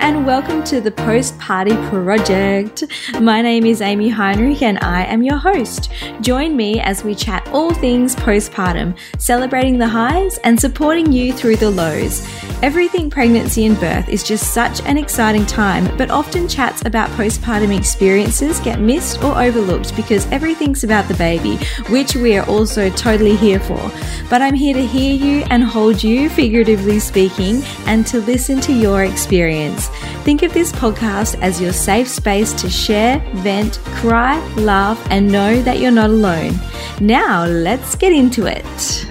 and welcome to the Post Party Project. My name is Amy Heinrich, and I am your host. Join me as we chat all things postpartum, celebrating the highs and supporting you through the lows. Everything pregnancy and birth is just such an exciting time, but often chats about postpartum experiences get missed or overlooked because everything's about the baby, which we are also totally here for. But I'm here to hear you and hold you, figuratively speaking, and to listen to your experience. Think of this podcast as your safe space to share, vent, cry, laugh, and know that you're not alone. Now, let's get into it.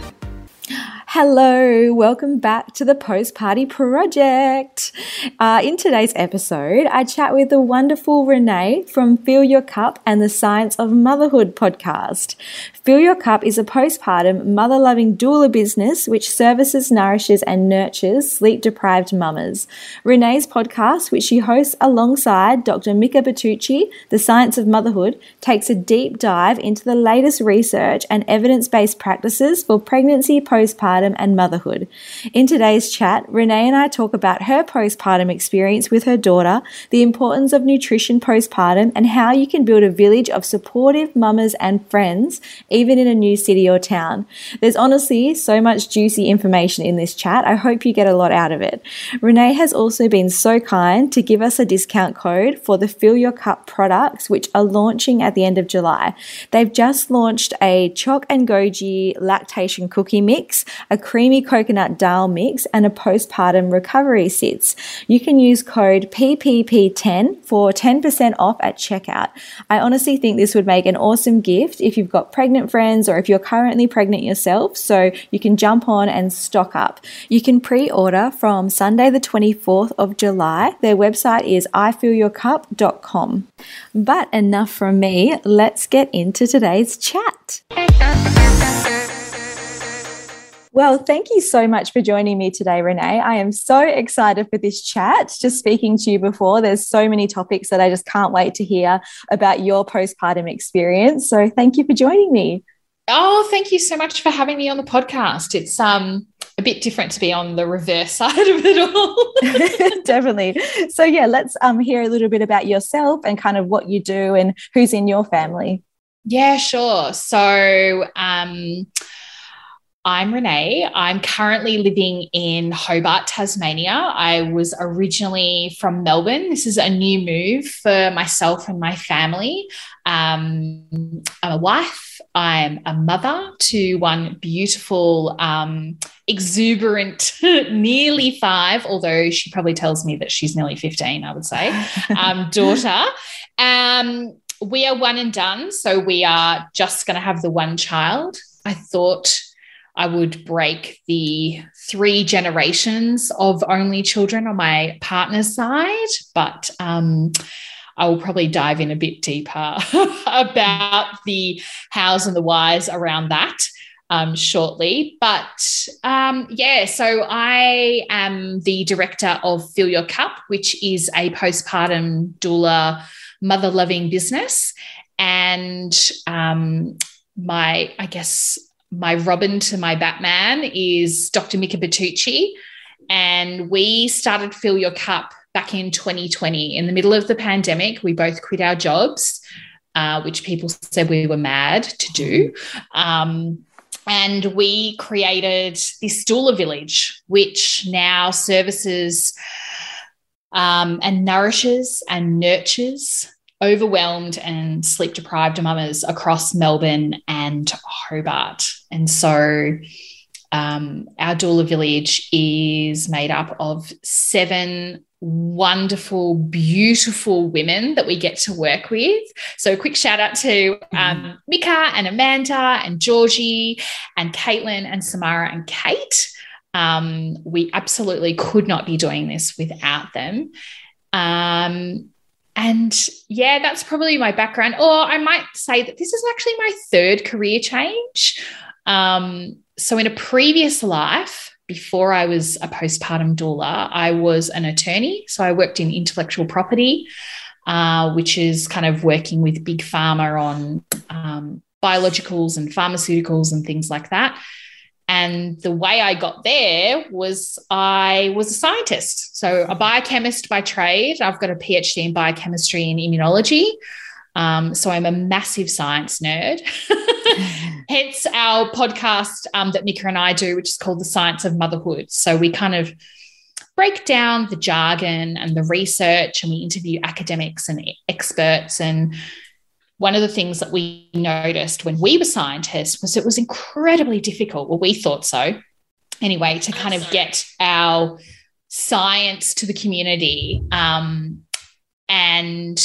Hello, welcome back to the Post Party Project. Uh, in today's episode, I chat with the wonderful Renee from Fill Your Cup and the Science of Motherhood podcast. Fill Your Cup is a postpartum, mother loving doula business which services, nourishes, and nurtures sleep deprived mamas. Renee's podcast, which she hosts alongside Dr. Mika Bertucci, The Science of Motherhood, takes a deep dive into the latest research and evidence based practices for pregnancy, postpartum, and motherhood. In today's chat, Renee and I talk about her postpartum experience with her daughter, the importance of nutrition postpartum, and how you can build a village of supportive mamas and friends even in a new city or town. There's honestly so much juicy information in this chat. I hope you get a lot out of it. Renee has also been so kind to give us a discount code for the Fill Your Cup products, which are launching at the end of July. They've just launched a choc and goji lactation cookie mix, a creamy coconut dal mix, and a postpartum recovery sitz. You can use code PPP10 for 10% off at checkout. I honestly think this would make an awesome gift if you've got pregnant pregnant friends or if you're currently pregnant yourself. So you can jump on and stock up. You can pre order from Sunday, the 24th of July. Their website is ifillyourcup.com. But enough from me. Let's get into today's chat. Well, thank you so much for joining me today, Renee. I am so excited for this chat. Just speaking to you before, there's so many topics that I just can't wait to hear about your postpartum experience. So thank you for joining me. Oh, thank you so much for having me on the podcast. It's um a bit different to be on the reverse side of it all. Definitely. So yeah, let's um hear a little bit about yourself and kind of what you do and who's in your family. Yeah, sure. So um I'm Renee. I'm currently living in Hobart, Tasmania. I was originally from Melbourne. This is a new move for myself and my family. Um, I'm a wife. I'm a mother to one beautiful, um, exuberant, nearly five, although she probably tells me that she's nearly 15, I would say, um, daughter. Um, we are one and done. So we are just going to have the one child. I thought I would break the three generations of only children on my partner's side, but um, I will probably dive in a bit deeper about the hows and the whys around that um, shortly. But um, yeah, so I am the director of Fill Your Cup, which is a postpartum doula mother loving business. And um, my, I guess, my Robin to my Batman is Dr. Mika Bertucci. And we started Fill Your Cup back in 2020. In the middle of the pandemic, we both quit our jobs, uh, which people said we were mad to do. Um, and we created this doula village, which now services um, and nourishes and nurtures overwhelmed and sleep deprived mamas across Melbourne and Hobart. And so um, our doula village is made up of seven wonderful, beautiful women that we get to work with. So, a quick shout out to um, Mika and Amanda and Georgie and Caitlin and Samara and Kate. Um, we absolutely could not be doing this without them. Um, and yeah, that's probably my background. Or I might say that this is actually my third career change. Um, so, in a previous life, before I was a postpartum doula, I was an attorney. So, I worked in intellectual property, uh, which is kind of working with big pharma on um, biologicals and pharmaceuticals and things like that. And the way I got there was I was a scientist. So, a biochemist by trade. I've got a PhD in biochemistry and immunology. Um, so I'm a massive science nerd. Hence our podcast um, that Mika and I do, which is called The Science of Motherhood. So we kind of break down the jargon and the research and we interview academics and experts. And one of the things that we noticed when we were scientists was it was incredibly difficult. Well, we thought so anyway, to kind of get our science to the community. Um, and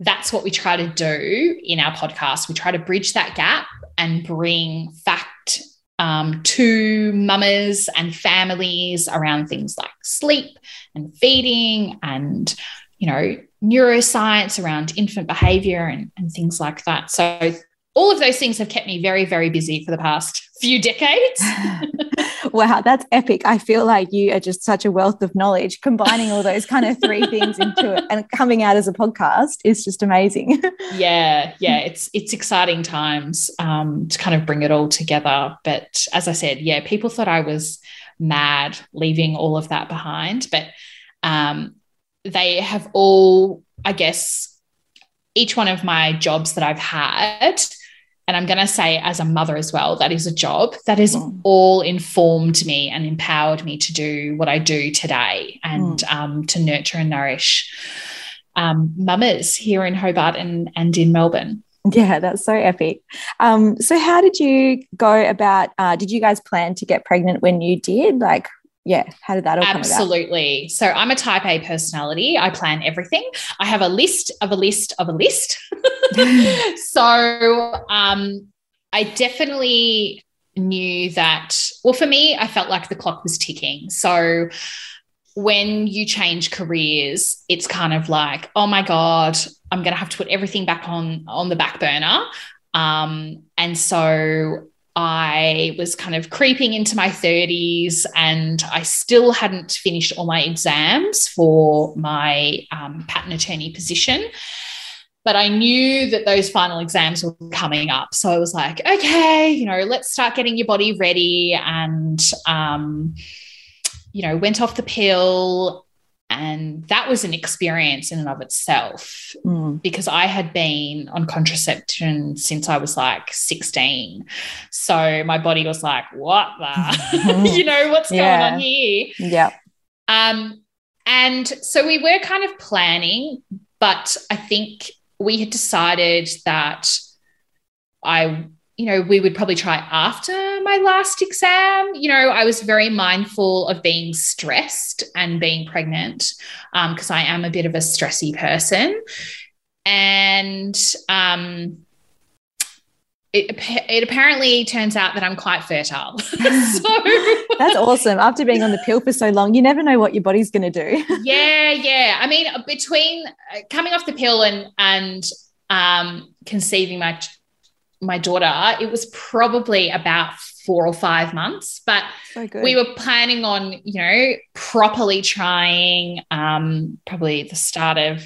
that's what we try to do in our podcast. We try to bridge that gap and bring fact um, to mamas and families around things like sleep and feeding and, you know, neuroscience around infant behavior and, and things like that. So all of those things have kept me very, very busy for the past few decades. wow, that's epic. I feel like you are just such a wealth of knowledge. Combining all those kind of three things into it and coming out as a podcast is just amazing. yeah, yeah, it's it's exciting times um, to kind of bring it all together. But as I said, yeah, people thought I was mad leaving all of that behind, but um, they have all, I guess, each one of my jobs that I've had and I'm going to say as a mother as well, that is a job that has mm. all informed me and empowered me to do what I do today and mm. um, to nurture and nourish um, mamas here in Hobart and, and in Melbourne. Yeah, that's so epic. Um, so, how did you go about? Uh, did you guys plan to get pregnant when you did? Like, yeah, how did that all Absolutely. So I'm a type A personality. I plan everything. I have a list of a list of a list. so um, I definitely knew that, well, for me, I felt like the clock was ticking. So when you change careers, it's kind of like, oh my God, I'm going to have to put everything back on on the back burner. Um, and so I was kind of creeping into my 30s and I still hadn't finished all my exams for my um, patent attorney position. But I knew that those final exams were coming up. So I was like, okay, you know, let's start getting your body ready. And, um, you know, went off the pill and that was an experience in and of itself mm. because I had been on contraception since I was like 16. So my body was like, what the, you know, what's yeah. going on here? Yeah. Um, and so we were kind of planning, but I think we had decided that I you know, we would probably try after my last exam. You know, I was very mindful of being stressed and being pregnant because um, I am a bit of a stressy person. And um, it, it apparently turns out that I'm quite fertile. so that's awesome. After being on the pill for so long, you never know what your body's going to do. yeah, yeah. I mean, between uh, coming off the pill and and um, conceiving my my daughter, it was probably about four or five months, but so we were planning on, you know, properly trying um, probably the start of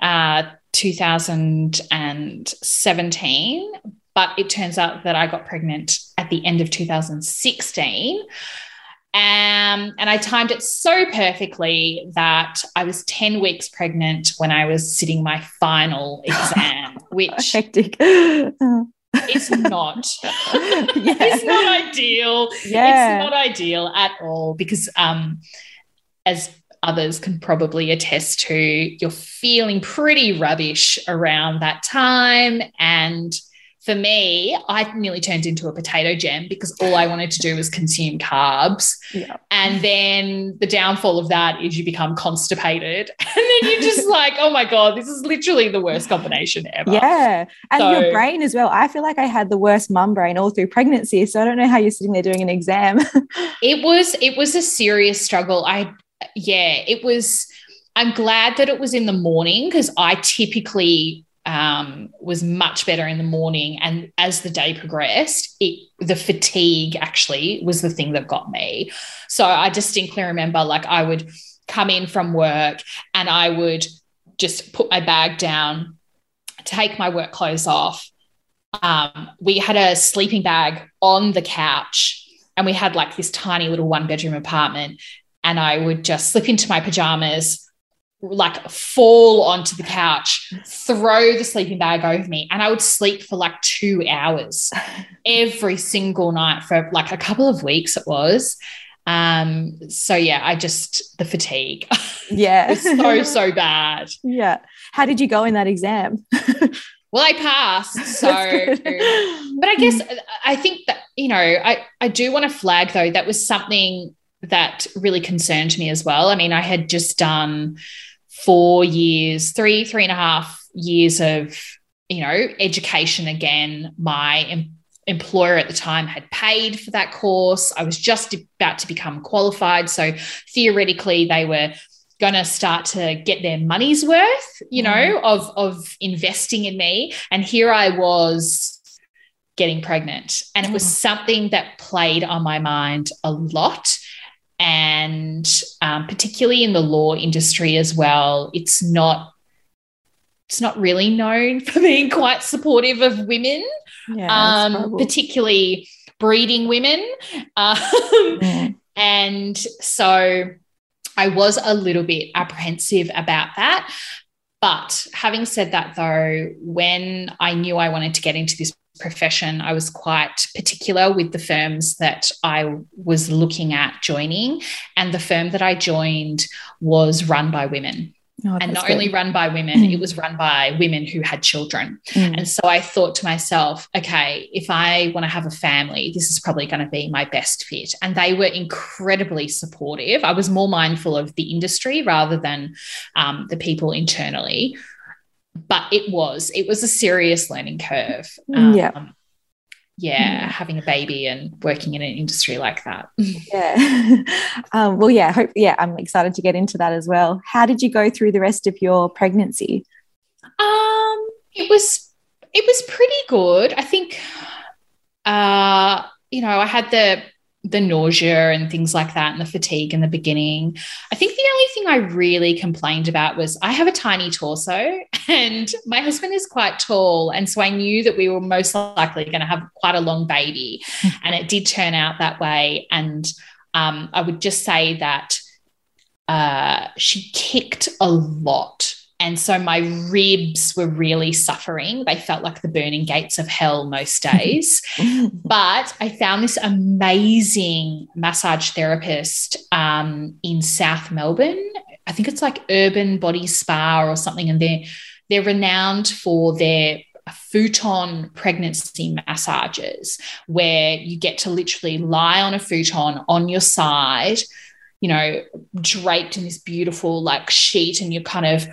uh, 2017. But it turns out that I got pregnant at the end of 2016. Um, and I timed it so perfectly that I was 10 weeks pregnant when I was sitting my final exam, which hectic. it's not. yeah. It's not ideal. Yeah. It's not ideal at all because um as others can probably attest to, you're feeling pretty rubbish around that time and for me, I nearly turned into a potato gem because all I wanted to do was consume carbs. Yeah. And then the downfall of that is you become constipated. And then you're just like, oh my God, this is literally the worst combination ever. Yeah. And so, your brain as well. I feel like I had the worst mum brain all through pregnancy. So I don't know how you're sitting there doing an exam. it was, it was a serious struggle. I, yeah, it was. I'm glad that it was in the morning because I typically um, was much better in the morning. And as the day progressed, it, the fatigue actually was the thing that got me. So I distinctly remember like I would come in from work and I would just put my bag down, take my work clothes off. Um, we had a sleeping bag on the couch and we had like this tiny little one bedroom apartment. And I would just slip into my pajamas, like fall onto the couch, throw the sleeping bag over me, and I would sleep for like two hours every single night for like a couple of weeks, it was. Um, so yeah, I just the fatigue. Yeah. so, so bad. Yeah. How did you go in that exam? well, I passed. So but I guess I think that, you know, I, I do want to flag though, that was something that really concerned me as well. I mean, I had just done four years, three, three and a half years of, you know, education again. My employer at the time had paid for that course. I was just about to become qualified. So theoretically, they were going to start to get their money's worth, you know, mm. of, of investing in me. And here I was getting pregnant. And it was mm. something that played on my mind a lot. And um, particularly in the law industry as well, it's not it's not really known for being quite supportive of women, yeah, um, particularly breeding women. Um, mm. And so I was a little bit apprehensive about that. But having said that, though, when I knew I wanted to get into this profession, I was quite particular with the firms that I was looking at joining. And the firm that I joined was run by women. Oh, and not good. only run by women, it was run by women who had children. Mm. And so I thought to myself, okay, if I want to have a family, this is probably going to be my best fit. And they were incredibly supportive. I was more mindful of the industry rather than um, the people internally. But it was, it was a serious learning curve. Um, yeah yeah, having a baby and working in an industry like that. Yeah. um, well, yeah, hope, yeah, I'm excited to get into that as well. How did you go through the rest of your pregnancy? Um, it was it was pretty good. I think uh, you know, I had the the nausea and things like that and the fatigue in the beginning. I think the only thing I really complained about was I have a tiny torso and my husband is quite tall. And so I knew that we were most likely going to have quite a long baby. and it did turn out that way. And um, I would just say that uh, she kicked a lot and so my ribs were really suffering. They felt like the burning gates of hell most days. but I found this amazing massage therapist um, in South Melbourne. I think it's like Urban Body Spa or something. And they're, they're renowned for their futon pregnancy massages where you get to literally lie on a futon on your side you know draped in this beautiful like sheet and you're kind of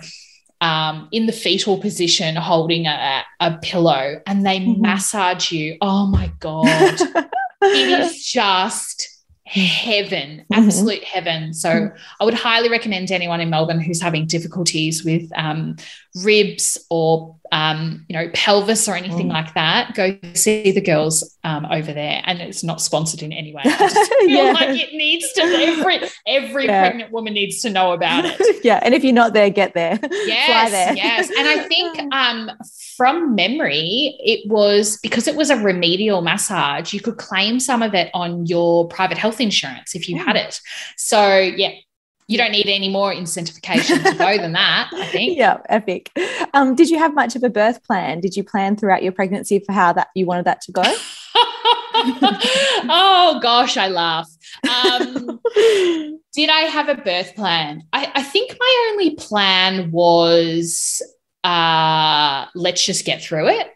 um, in the fetal position holding a, a pillow and they mm-hmm. massage you. Oh my God. it is just heaven, mm-hmm. absolute heaven. So mm-hmm. I would highly recommend anyone in Melbourne who's having difficulties with um, ribs or um, you know pelvis or anything mm. like that, go see the girls um, over there. And it's not sponsored in any way. I just feel yeah. like it needs to. Every every yeah. pregnant woman needs to know about it. yeah, and if you're not there, get there. Yes, there. yes. And I think um, from memory, it was because it was a remedial massage. You could claim some of it on your private health insurance if you mm. had it. So yeah, you don't need any more incentivization to go than that, I think. Yeah, epic. Um, did you have much of a birth plan? Did you plan throughout your pregnancy for how that you wanted that to go? oh gosh, I laugh. Um, did I have a birth plan? I, I think my only plan was uh, let's just get through it.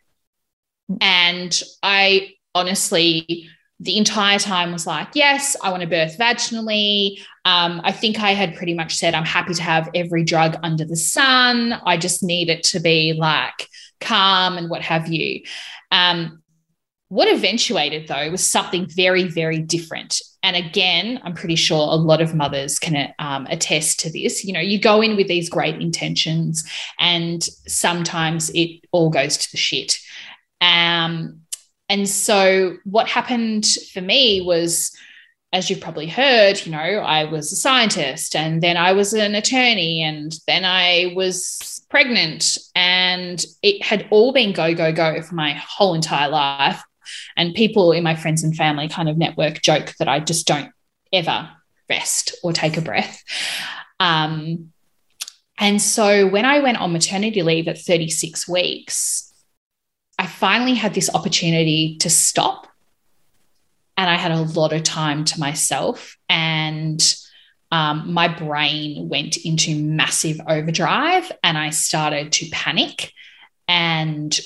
And I honestly the entire time was like, yes, I want to birth vaginally. Um, I think I had pretty much said, I'm happy to have every drug under the sun. I just need it to be like calm and what have you. Um, what eventuated, though, was something very, very different. And again, I'm pretty sure a lot of mothers can um, attest to this. You know, you go in with these great intentions, and sometimes it all goes to the shit. Um, and so what happened for me was, as you've probably heard, you know, I was a scientist and then I was an attorney and then I was pregnant and it had all been go, go, go for my whole entire life And people in my friends and family kind of network joke that I just don't ever rest or take a breath. Um, and so when I went on maternity leave at 36 weeks, I finally had this opportunity to stop. And I had a lot of time to myself. And um, my brain went into massive overdrive and I started to panic and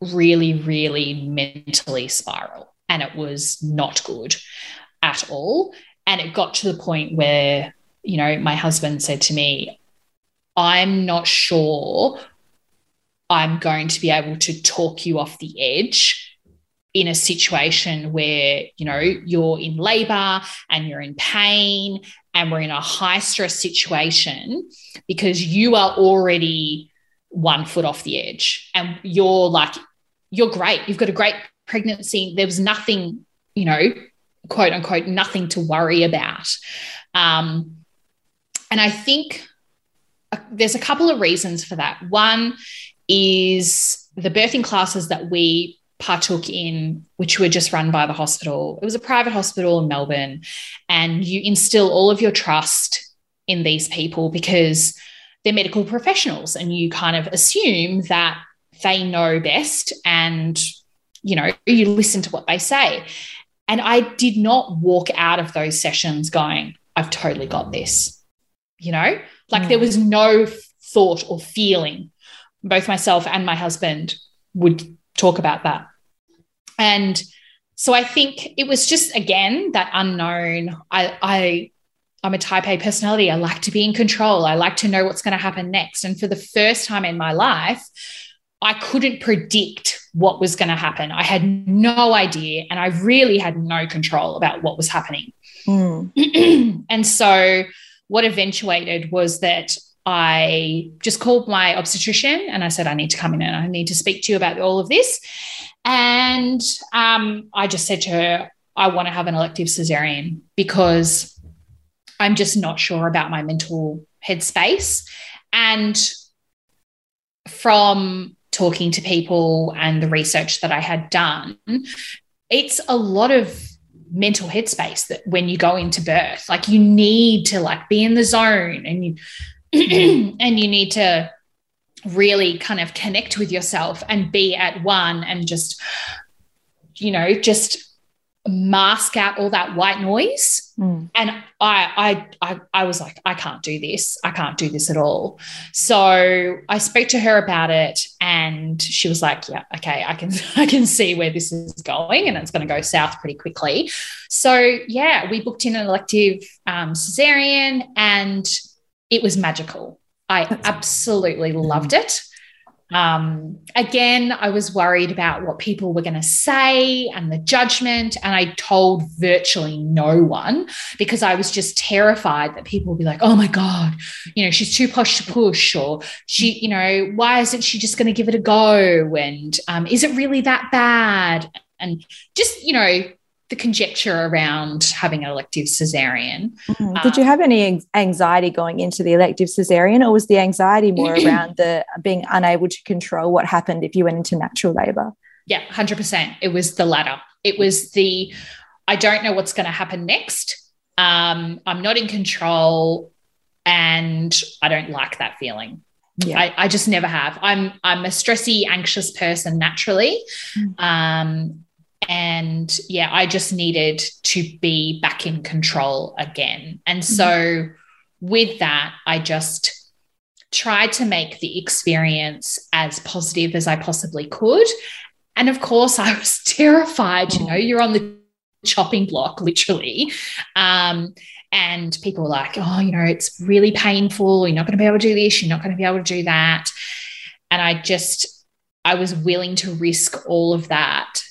really, really mentally spiral. And it was not good at all. And it got to the point where, you know, my husband said to me, I'm not sure I'm going to be able to talk you off the edge in a situation where, you know, you're in labor and you're in pain and we're in a high stress situation because you are already one foot off the edge and you're like, you're great. You've got a great pregnancy. There was nothing, you know, quote unquote, nothing to worry about. Um, and I think uh, there's a couple of reasons for that. One is the birthing classes that we partook in, which were just run by the hospital. It was a private hospital in Melbourne, and you instill all of your trust in these people because they're medical professionals, and you kind of assume that they know best and you know you listen to what they say and i did not walk out of those sessions going i've totally got this you know like mm. there was no thought or feeling. Both myself and my husband would talk about that. And so I think it was just again that unknown. I I I'm a type A personality. I like to be in control. I like to know what's going to happen next. And for the first time in my life, I couldn't predict what was going to happen. I had no idea. And I really had no control about what was happening. Mm. and so what eventuated was that I just called my obstetrician and I said, I need to come in and I need to speak to you about all of this. And um, I just said to her, I want to have an elective cesarean because I'm just not sure about my mental headspace. And from talking to people and the research that I had done, it's a lot of mental headspace that when you go into birth like you need to like be in the zone and you and you need to really kind of connect with yourself and be at one and just you know just mask out all that white noise. Mm. and I, I i i was like i can't do this. I can't do this at all. So i spoke to her about it and she was like yeah okay i can i can see where this is going and it's going to go south pretty quickly. So yeah we booked in an elective um, cesarean and it was magical i absolutely loved it um, again, I was worried about what people were going to say and the judgment. And I told virtually no one because I was just terrified that people would be like, oh my God, you know, she's too posh to push, or she, you know, why isn't she just going to give it a go? And um, is it really that bad? And just, you know, the conjecture around having an elective cesarean. Mm. Did um, you have any anxiety going into the elective cesarean, or was the anxiety more around the being unable to control what happened if you went into natural labor? Yeah, 100%. It was the latter. It was the I don't know what's going to happen next. Um, I'm not in control and I don't like that feeling. Yeah. I, I, just never have. I'm I'm a stressy, anxious person naturally. Mm. Um, and yeah, I just needed to be back in control again. And so mm-hmm. with that, I just tried to make the experience as positive as I possibly could. And of course, I was terrified. You know, mm. you're on the chopping block, literally. Um, and people were like, oh, you know, it's really painful. You're not going to be able to do this. You're not going to be able to do that. And I just, I was willing to risk all of that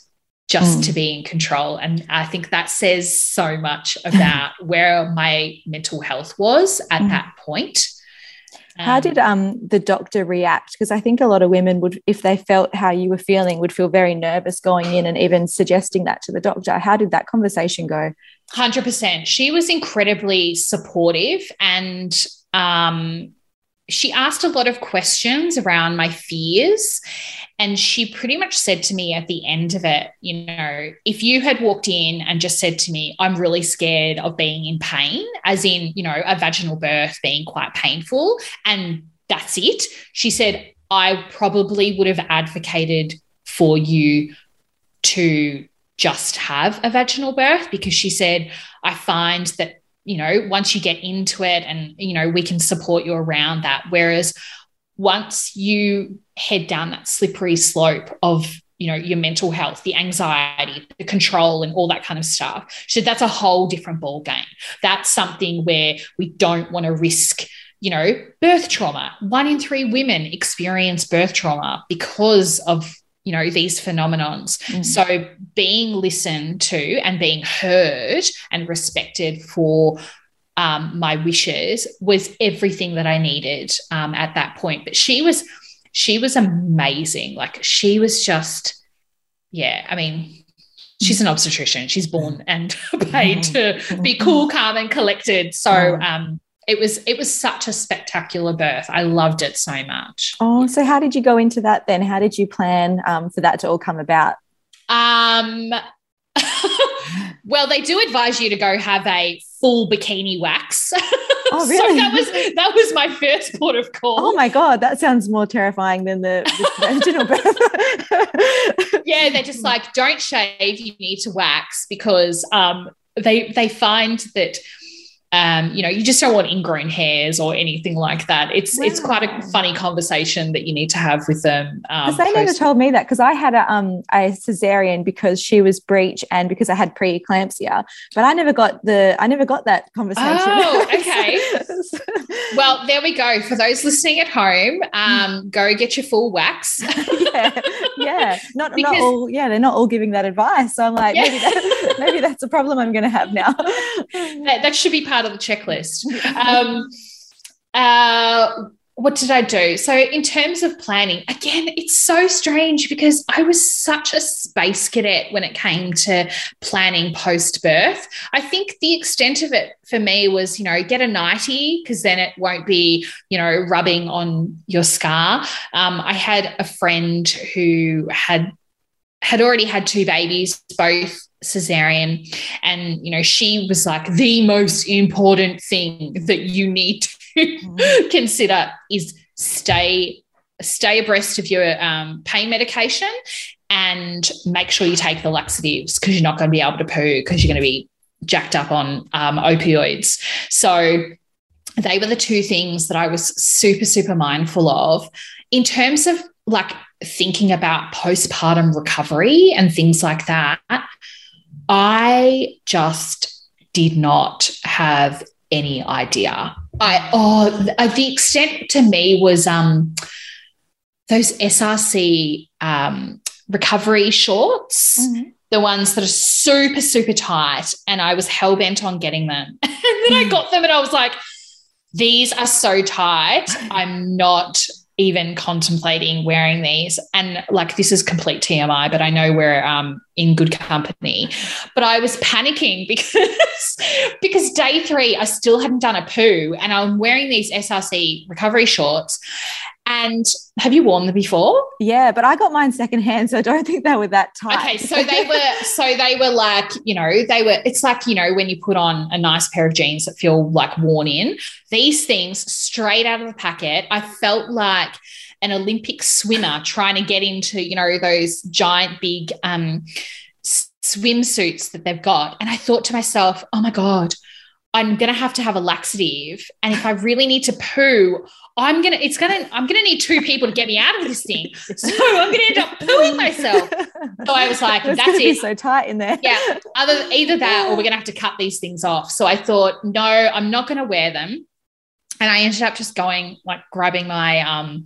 just mm. to be in control. And I think that says so much about where my mental health was at mm. that point. How um, did um, the doctor react? Because I think a lot of women would, if they felt how you were feeling, would feel very nervous going in and even suggesting that to the doctor. How did that conversation go? 100%. She was incredibly supportive and um, she asked a lot of questions around my fears And she pretty much said to me at the end of it, you know, if you had walked in and just said to me, I'm really scared of being in pain, as in, you know, a vaginal birth being quite painful, and that's it, she said, I probably would have advocated for you to just have a vaginal birth because she said, I find that, you know, once you get into it and, you know, we can support you around that. Whereas once you head down that slippery slope of you know your mental health the anxiety the control and all that kind of stuff so that's a whole different ball game that's something where we don't want to risk you know birth trauma. One in three women experience birth trauma because of you know these phenomenons. Mm. so being listened to and being heard and respected for um, my wishes was everything that I needed um, at that point. But she was, she was amazing. Like she was just, yeah. I mean, she's an obstetrician. She's born and paid to be cool, calm, and collected. So, um, it was it was such a spectacular birth. I loved it so much. Oh, so how did you go into that then? How did you plan um, for that to all come about? Um, well, they do advise you to go have a full bikini wax. Oh, really? so that was that was my first port of call. Oh my god, that sounds more terrifying than the, the vaginal birth. yeah, they're just like, don't shave. You need to wax because um, they they find that um, you know, you just don't want ingrown hairs or anything like that. It's wow. it's quite a funny conversation that you need to have with them. Um, they post- never told me that because I had a um a cesarean because she was breech and because I had preeclampsia, but I never got the I never got that conversation. Oh, okay. well, there we go. For those listening at home, um, go get your full wax. yeah, yeah. Not because, not all. Yeah, they're not all giving that advice. So I'm like, yeah. maybe that, maybe that's a problem I'm going to have now. that, that should be part part of the checklist. Um, uh, what did I do? So, in terms of planning, again, it's so strange because I was such a space cadet when it came to planning post birth. I think the extent of it for me was, you know, get a nightie because then it won't be, you know, rubbing on your scar. Um, I had a friend who had had already had two babies, both cesarean. And you know she was like the most important thing that you need to mm. consider is stay stay abreast of your um, pain medication and make sure you take the laxatives because you're not going to be able to poo because you're going to be jacked up on um, opioids. So they were the two things that i was super super mindful of. In terms of like thinking about postpartum recovery and things like that I just did not have any idea. I oh the extent to me was um those SRC um, recovery shorts, mm-hmm. the ones that are super super tight, and I was hell bent on getting them, and then I got them, and I was like, these are so tight. I'm not even contemplating wearing these. And like, this is complete TMI, but I know we're um, in good company. But I was panicking because because day three, I still hadn't done a poo, and I'm wearing these SRC recovery shorts. And have you worn them before? Yeah, but I got mine secondhand, so I don't think they were that tight. Okay, so they were, so they were like, you know, they were. It's like you know when you put on a nice pair of jeans that feel like worn in. These things straight out of the packet. I felt like an Olympic swimmer trying to get into, you know, those giant big um, swimsuits that they've got, and I thought to myself, oh my god. I'm gonna have to have a laxative, and if I really need to poo, I'm gonna it's gonna I'm gonna need two people to get me out of this thing. So I'm gonna end up pooing myself. So I was like, that's it. so tight in there. Yeah. Other either that or we're gonna have to cut these things off. So I thought, no, I'm not gonna wear them. And I ended up just going like grabbing my um,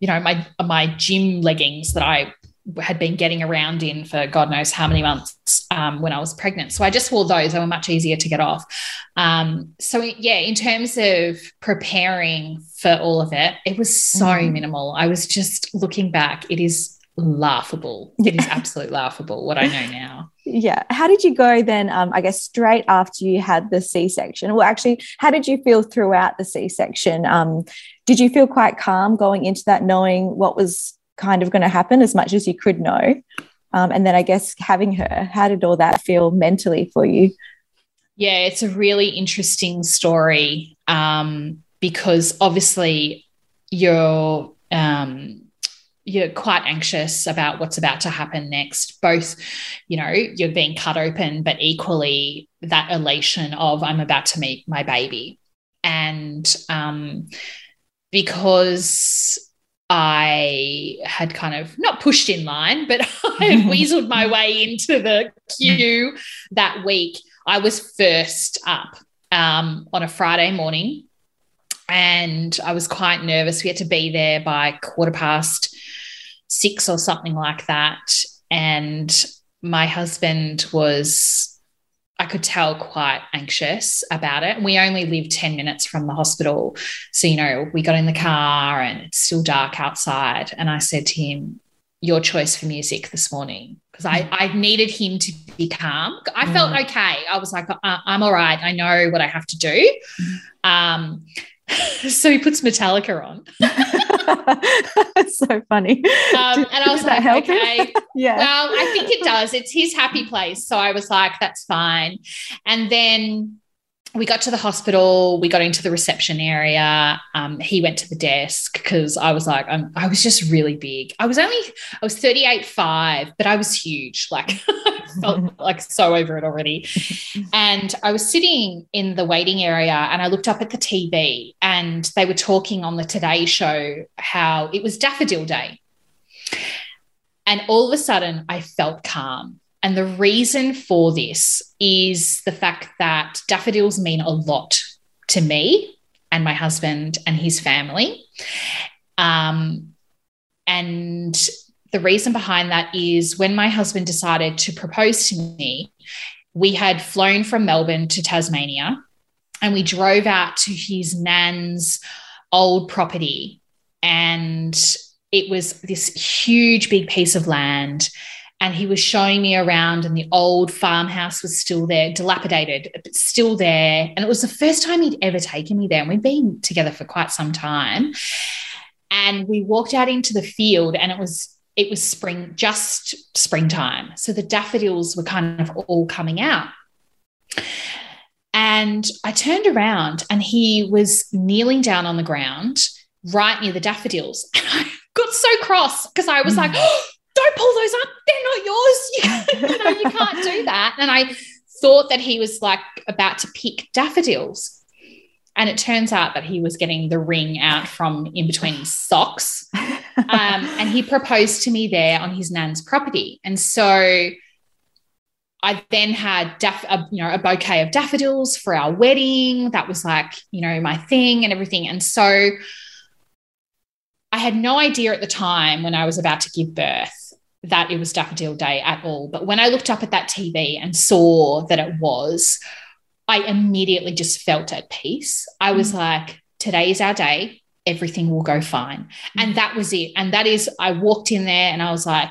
you know, my my gym leggings that I had been getting around in for God knows how many months um, when I was pregnant. So I just wore those. They were much easier to get off. Um, so, yeah, in terms of preparing for all of it, it was so mm. minimal. I was just looking back, it is laughable. It is absolute laughable what I know now. Yeah. How did you go then? Um, I guess straight after you had the C section. Well, actually, how did you feel throughout the C section? Um, did you feel quite calm going into that, knowing what was kind of going to happen as much as you could know. Um, and then I guess having her, how did all that feel mentally for you? Yeah, it's a really interesting story um, because obviously you're um, you're quite anxious about what's about to happen next. Both, you know, you're being cut open, but equally that elation of I'm about to meet my baby, and um, because I had kind of not pushed in line, but I had weaseled my way into the queue that week. I was first up um, on a Friday morning and I was quite nervous. We had to be there by quarter past six or something like that. And my husband was I could tell quite anxious about it. We only live 10 minutes from the hospital. So, you know, we got in the car and it's still dark outside. And I said to him, Your choice for music this morning. Because I, I needed him to be calm. I felt mm. okay. I was like, uh, I'm all right. I know what I have to do. Mm. Um, so he puts Metallica on. so funny. Um, Did, and I was like, okay. yeah. Well, I think it does. It's his happy place. So I was like, that's fine. And then we got to the hospital. We got into the reception area. Um, he went to the desk because I was like, I'm, I was just really big. I was only, I was 38, five, but I was huge. Like, felt like so over it already. And I was sitting in the waiting area and I looked up at the TV and they were talking on the Today Show how it was Daffodil Day. And all of a sudden, I felt calm. And the reason for this is the fact that daffodils mean a lot to me and my husband and his family. Um, and the reason behind that is when my husband decided to propose to me, we had flown from Melbourne to Tasmania and we drove out to his nan's old property. And it was this huge, big piece of land. And he was showing me around and the old farmhouse was still there dilapidated but still there. And it was the first time he'd ever taken me there. And we'd been together for quite some time. And we walked out into the field and it was it was spring just springtime so the daffodils were kind of all coming out and i turned around and he was kneeling down on the ground right near the daffodils and i got so cross because i was like oh, don't pull those up. They're not yours. You, you know, you can't do that. And I thought that he was like about to pick daffodils. And it turns out that he was getting the ring out from in between his socks. Um, and he proposed to me there on his nan's property. And so I then had daff- a, you know a bouquet of daffodils for our wedding. That was like you know my thing and everything. And so I had no idea at the time when I was about to give birth that it was Daffodil Day at all. But when I looked up at that TV and saw that it was, I immediately just felt at peace. I was mm. like, today is our day. Everything will go fine. Mm. And that was it. And that is, I walked in there and I was like,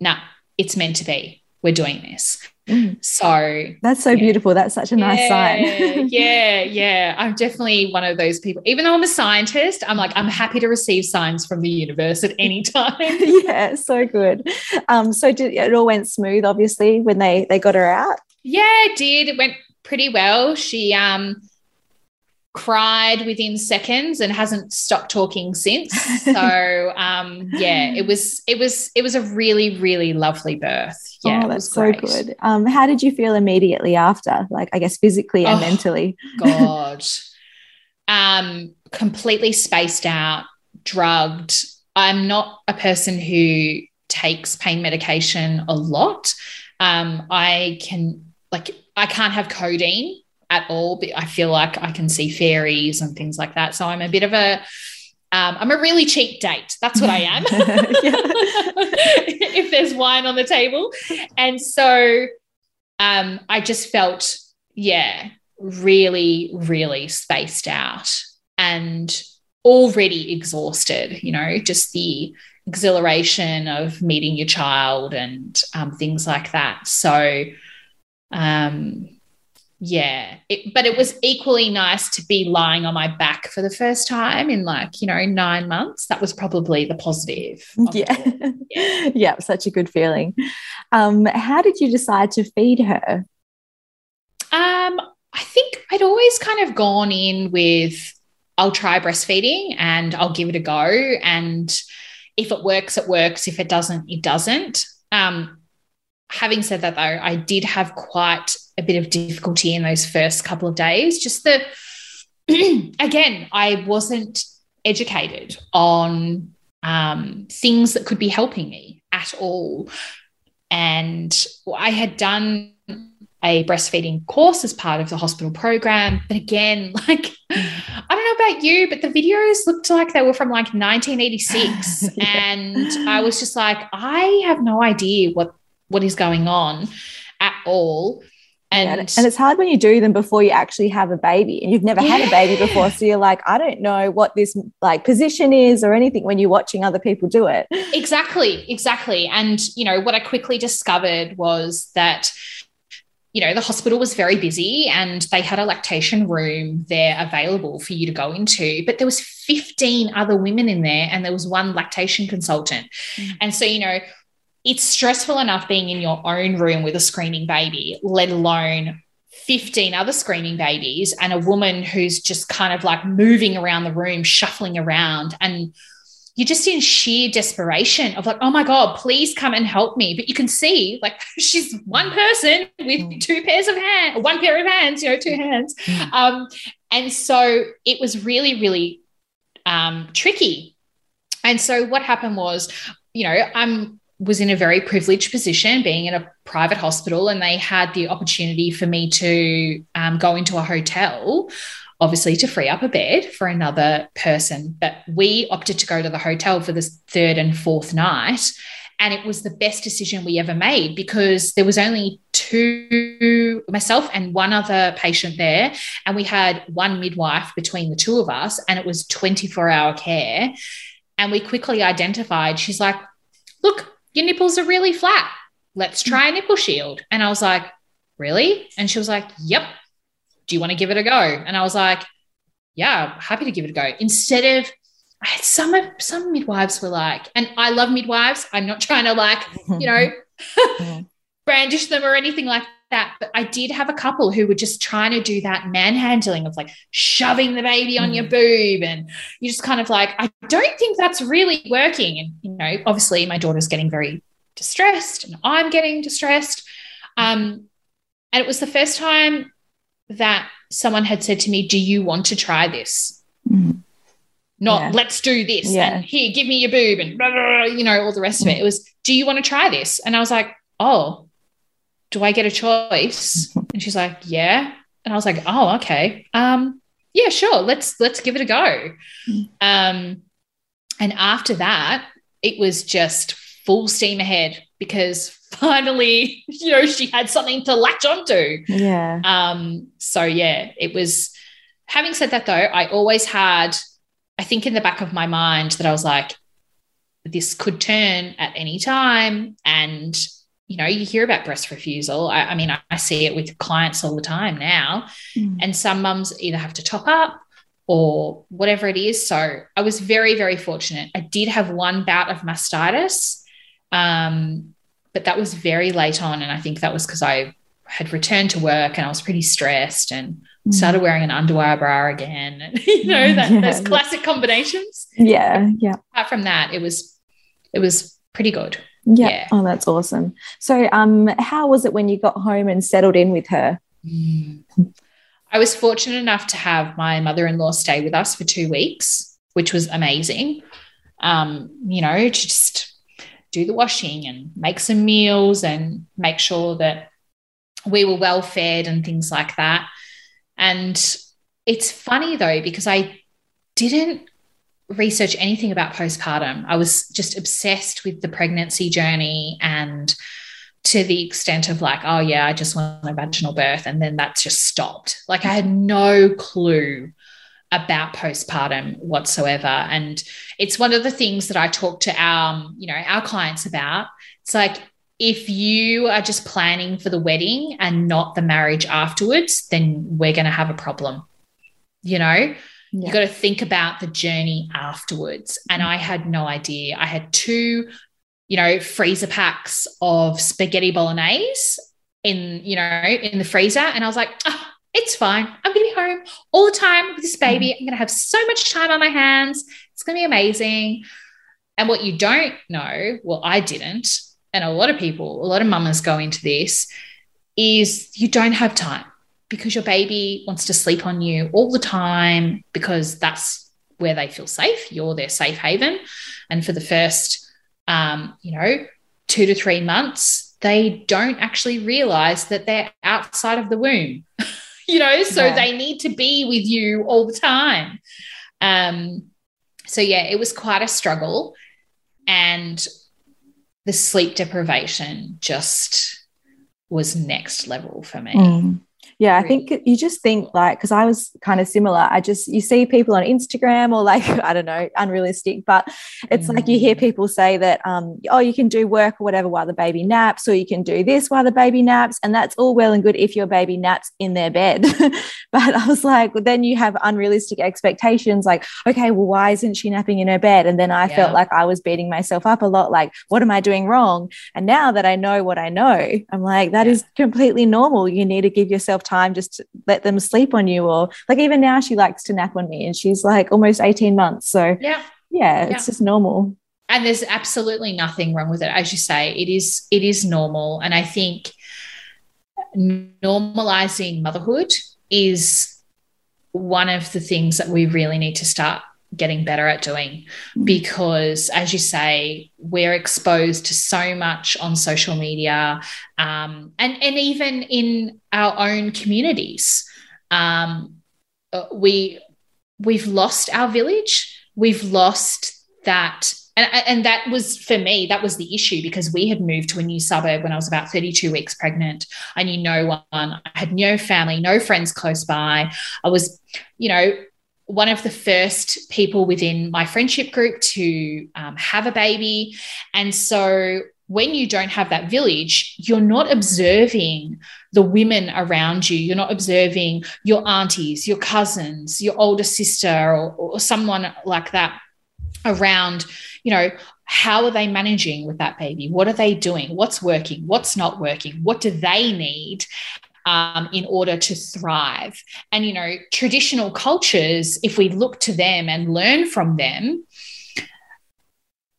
nah, it's meant to be. We're doing this. Mm. So that's so yeah. beautiful. That's such a nice yeah, sign. yeah, yeah. I'm definitely one of those people. Even though I'm a scientist, I'm like, I'm happy to receive signs from the universe at any time. yeah, so good. Um, so did it all went smooth, obviously, when they they got her out? Yeah, it did. It went pretty well. She um cried within seconds and hasn't stopped talking since. So um, yeah, it was it was it was a really really lovely birth. Yeah, oh, that's so good. Um, how did you feel immediately after? Like I guess physically and oh, mentally. God, um, completely spaced out, drugged. I'm not a person who takes pain medication a lot. Um, I can like I can't have codeine at all. But I feel like I can see fairies and things like that. So I'm a bit of a um, I'm a really cheap date. That's what I am. if there's wine on the table. And so um, I just felt, yeah, really, really spaced out and already exhausted, you know, just the exhilaration of meeting your child and um, things like that. So, um, yeah it, but it was equally nice to be lying on my back for the first time in like you know nine months. That was probably the positive yeah. yeah. yeah such a good feeling. Um how did you decide to feed her? Um i think i'd always kind of gone in with i'll try breastfeeding and i'll give it a go and if it works it works. If it doesn't it doesn't. Um having said that, though, I did have quite a bit of difficulty in those first couple of days. Just the, again, I wasn't educated on um, things that could be helping me at all. And I had done a breastfeeding course as part of the hospital program. But again, like, I don't know about you, but the videos looked like they were from like 1986. yeah. And I was just like, I have no idea what what is going on at all. And, and it's hard when you do them before you actually have a baby and you've never yeah. had a baby before. So you're like, I don't know what this like position is or anything when you're watching other people do it. Exactly, exactly. And, you know, what I quickly discovered was that, you know, the hospital was very busy and they had a lactation room there available for you to go into, but there was 15 other women in there and there was one lactation consultant. Mm. And so, you know, it's stressful enough being in your own room with a screaming baby, let alone 15 other screaming babies and a woman who's just kind of like moving around the room, shuffling around. And you're just in sheer desperation of like, oh my God, please come and help me. But you can see like she's one person with mm. two pairs of hands, one pair of hands, you know, two hands. Mm. Um, and so it was really, really um, tricky. And so what happened was, you know, I'm was in a very privileged position being in a private hospital and they had the opportunity for me to um, go into a hotel obviously to free up a bed for another person. But we opted to go to the hotel for this third and fourth night and it was the best decision we ever made because there was only two myself and one other patient there and we had one midwife between the two of us and it was 24 hour care. And we quickly identified she's like look your nipples are really flat. Let's mm. try a nipple shield. And I was like, really? And she was like, yep. Do you want to give it a go? And I was like, yeah, happy to give it a go. Instead of I had some of some midwives were like, and I love midwives. I'm not trying to like, you know, mm. brandish them or anything like that. But I did have a couple who were just trying to do that manhandling of like shoving the baby on your mm. boob. And you just kind of like, I don't think that's really working. And, you know, obviously my daughter's getting very distressed and I'm getting distressed. Um, and it was the first time that someone had said to me, Do you want to try this? Mm. Not yeah. let's do this yeah. and here, give me your boob and blah, blah, blah, you know, all the rest of it. It was, Do you want to try this? And I was like, Oh, do I get a choice? And she's like, yeah. And I was like, oh, okay. Um, yeah, sure. Let's let's give it a go. Um, and after that, it was just full steam ahead because finally, you know, she had something to latch onto. Yeah. Um, so yeah, it was having said that though, I always had, I think in the back of my mind that I was like, this could turn at any time. And you know, you hear about breast refusal. I, I mean, I, I, see it with clients all the time now. Mm. And some mums either have to top up or whatever it is. So I was very, very fortunate. I did have one bout of mastitis, um, but that was very late on. And I think that was because I had returned to work and I was pretty stressed and mm. started wearing an underwire bra again. And, you know, that, yeah. those classic combinations. Yeah. Yeah. Apart from that, it was, it was pretty good. Yeah. yeah. Oh, that's awesome. So, um, how was it when you got home and settled in with her? I was fortunate enough to have my mother-in-law stay with us for two weeks, which was amazing. Um, you know, to just do the washing and make some meals and make sure that we were well fed and things like that. And it's funny though, because I didn't research anything about postpartum. I was just obsessed with the pregnancy journey and to the extent of like, oh, yeah, I just want a vaginal birth. And then that's just stopped. Like, I had no clue about postpartum whatsoever. And it's one of the things that I talk to our, um, you know, our clients about. It's like, if you are just planning for the wedding and not the marriage afterwards, then we're going to have a problem. You know, yeah. you got to think about the journey afterwards. And I had no idea. I had two, you know, freezer packs of spaghetti bolognese in, you know, in the freezer. And I was like, oh, it's fine. I'm going to be home all the time with this baby. Mm-hmm. I'm going to have so much time on my hands. It's going to be amazing. And what you don't know, well, I didn't, and a lot of people, a lot of mamas go into this, is you don't have time because your baby wants to sleep on you all the time because that's where they feel safe. You're their safe haven. And for the first, um, you know, two to three months, they don't actually realize that they're outside of the womb, you know, so yeah. they need to be with you all the time. Um, so, yeah, it was quite a struggle. And the sleep deprivation just was next level for me. Mm. Yeah, I think you just think like, because I was kind of similar. I just, you see people on Instagram or like, I don't know, unrealistic, but it's mm. like you hear mm. people say that, um, oh, you can do work or whatever while the baby naps, or you can do this while the baby naps. And that's all well and good if your baby naps in their bed. but I was like, well, then you have unrealistic expectations like, okay, well, why isn't she napping in her bed? And then I yeah. felt like I was beating myself up a lot, like, what am I doing wrong? And now that I know what I know, I'm like, that yeah. is completely normal. You need to give yourself time just let them sleep on you or like even now she likes to nap on me and she's like almost 18 months. So yeah. yeah it's yeah. just normal. And there's absolutely nothing wrong with it. As you say it is it is normal. And i think normalizing motherhood is one of the things that we really need to start getting better at doing mm. because as you say we're exposed to so much on social media um, and and even in our own communities. Um, uh, we we've lost our village. We've lost that and, and that was for me that was the issue because we had moved to a new suburb when i was about 32 weeks pregnant. I knew no one. I had no family no friends close by. I was you know one of the first people within my friendship group to um, have a baby. And so when you don't have that village, you're not observing the women around you. You're not observing your aunties, your cousins, your older sister, or, or someone like that around, you know, how are they managing with that baby? What are they doing? What's working? What's not working? What do they need? Um, in order to thrive. And, you know, traditional cultures, if we look to them and learn from them,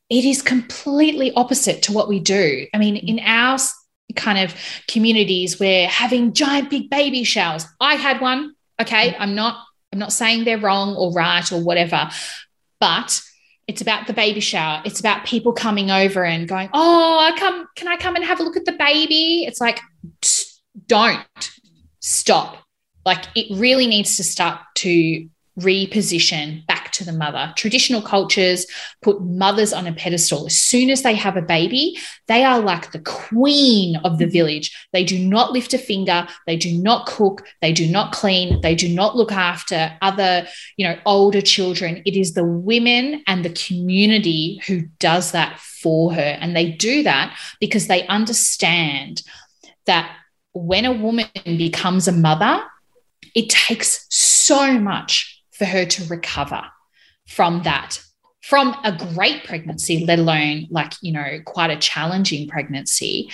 it is completely opposite to what we do. I mean, in our kind of communities, we're having giant big baby showers. I had one. Okay. I'm not, I'm not saying they're wrong or right or whatever, but it's about the baby shower. It's about people coming over and going, Oh, I come, can I come and have a look at the baby? It's like, don't stop. Like it really needs to start to reposition back to the mother. Traditional cultures put mothers on a pedestal. As soon as they have a baby, they are like the queen of the village. They do not lift a finger, they do not cook, they do not clean, they do not look after other, you know, older children. It is the women and the community who does that for her and they do that because they understand that when a woman becomes a mother, it takes so much for her to recover from that, from a great pregnancy, let alone like, you know, quite a challenging pregnancy.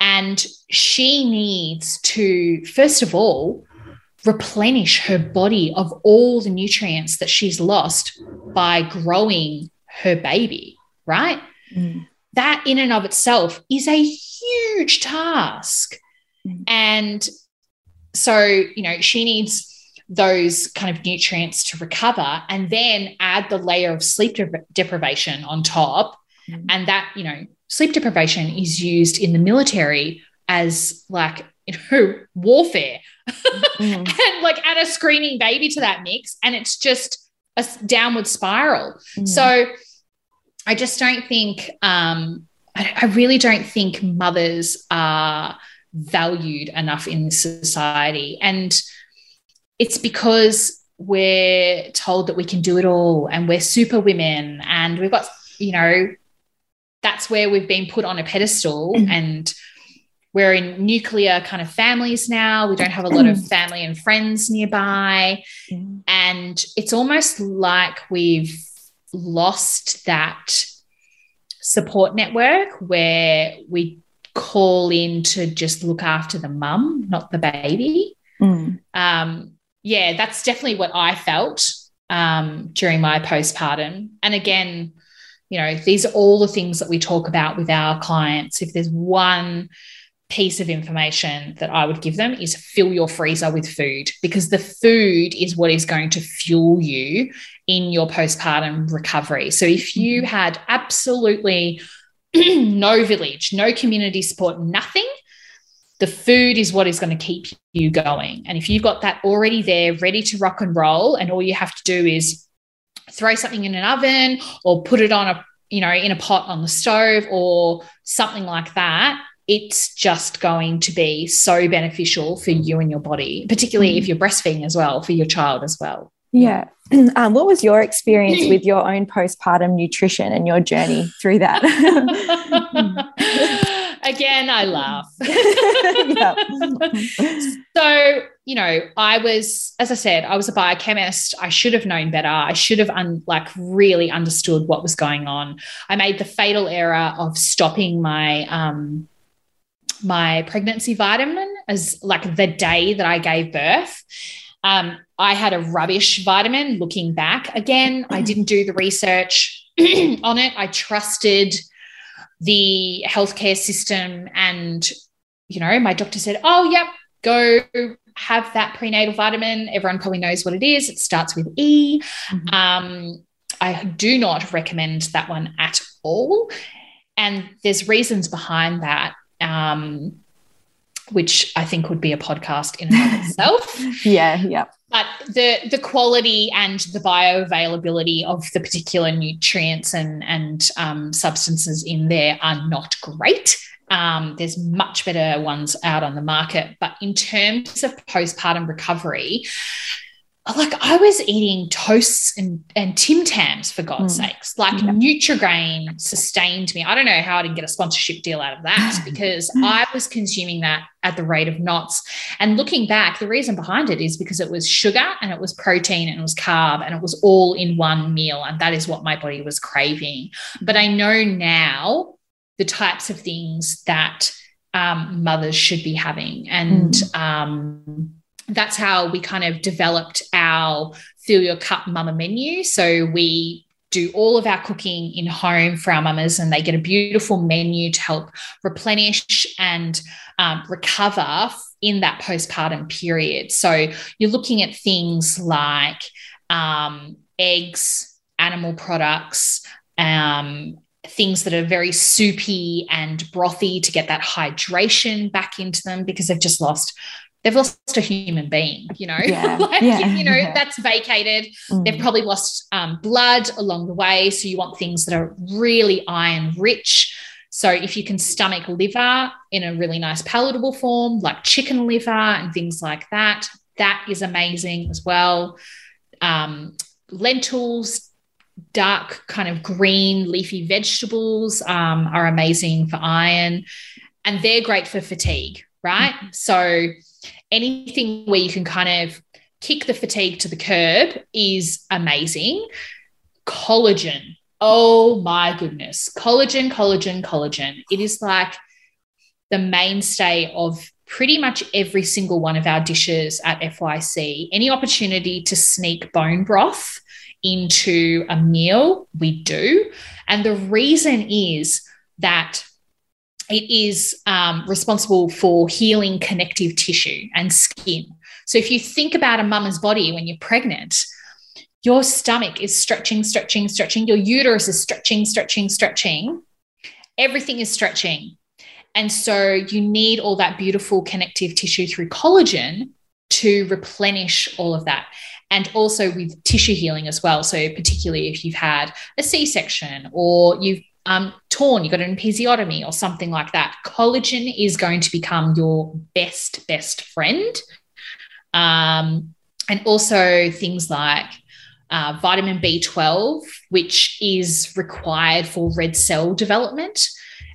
And she needs to, first of all, replenish her body of all the nutrients that she's lost by growing her baby, right? Mm. That in and of itself is a huge task. Mm. And so, you know, she needs those kind of nutrients to recover and then add the layer of sleep deprivation on top. Mm. And that, you know, sleep deprivation is used in the military as like, you know, warfare mm. and like add a screaming baby to that mix. And it's just a downward spiral. Mm. So I just don't think, um, I, I really don't think mothers are valued enough in this society. And it's because we're told that we can do it all and we're super women and we've got, you know, that's where we've been put on a pedestal mm. and we're in nuclear kind of families now. We don't have a lot of family and friends nearby. Mm. And it's almost like we've lost that support network where we call in to just look after the mum, not the baby. Mm. Um, yeah, that's definitely what I felt um, during my postpartum. And again, you know, these are all the things that we talk about with our clients. If there's one piece of information that I would give them is fill your freezer with food because the food is what is going to fuel you in your postpartum recovery. So if you mm-hmm. had absolutely no village, no community support, nothing, the food is what is going to keep you going. And if you've got that already there, ready to rock and roll, and all you have to do is throw something in an oven or put it on a you know in a pot on the stove or something like that it's just going to be so beneficial for you and your body particularly if mm-hmm. you're breastfeeding as well for your child as well yeah um, what was your experience with your own postpartum nutrition and your journey through that Again, I laugh. so, you know, I was, as I said, I was a biochemist. I should have known better. I should have un- like really understood what was going on. I made the fatal error of stopping my um my pregnancy vitamin as like the day that I gave birth. Um, I had a rubbish vitamin looking back. Again, I didn't do the research on it. I trusted the healthcare system and you know my doctor said oh yep go have that prenatal vitamin everyone probably knows what it is it starts with e mm-hmm. um, i do not recommend that one at all and there's reasons behind that um, which i think would be a podcast in and of itself. Yeah yeah. But the the quality and the bioavailability of the particular nutrients and and um, substances in there are not great. Um, there's much better ones out on the market, but in terms of postpartum recovery, like I was eating toasts and, and Tim Tams for God's mm. sakes. Like yeah. Nutrigrain sustained me. I don't know how I didn't get a sponsorship deal out of that because I was consuming that at the rate of knots. And looking back, the reason behind it is because it was sugar and it was protein and it was carb and it was all in one meal. And that is what my body was craving. But I know now the types of things that um, mothers should be having. And mm. um, that's how we kind of developed our fill your cup mama menu. So we do all of our cooking in home for our mamas, and they get a beautiful menu to help replenish and um, recover in that postpartum period. So you're looking at things like um, eggs, animal products, um, things that are very soupy and brothy to get that hydration back into them because they've just lost they've lost a human being, you know, yeah. like, yeah. you know, yeah. that's vacated. Mm. They've probably lost um, blood along the way. So you want things that are really iron rich. So if you can stomach liver in a really nice palatable form, like chicken liver and things like that, that is amazing as well. Um, lentils, dark kind of green leafy vegetables um, are amazing for iron and they're great for fatigue, right? Mm. So anything where you can kind of kick the fatigue to the curb is amazing. Collagen. Oh my goodness. Collagen, collagen, collagen. It is like the mainstay of pretty much every single one of our dishes at FYC. Any opportunity to sneak bone broth into a meal, we do. And the reason is that it is um, responsible for healing connective tissue and skin. So if you think about a mama's body when you're pregnant, your stomach is stretching, stretching, stretching. Your uterus is stretching, stretching, stretching. Everything is stretching. And so you need all that beautiful connective tissue through collagen to replenish all of that. And also with tissue healing as well. So, particularly if you've had a C section or you've um, torn, you got an episiotomy or something like that, collagen is going to become your best, best friend. Um, and also things like uh, vitamin B12, which is required for red cell development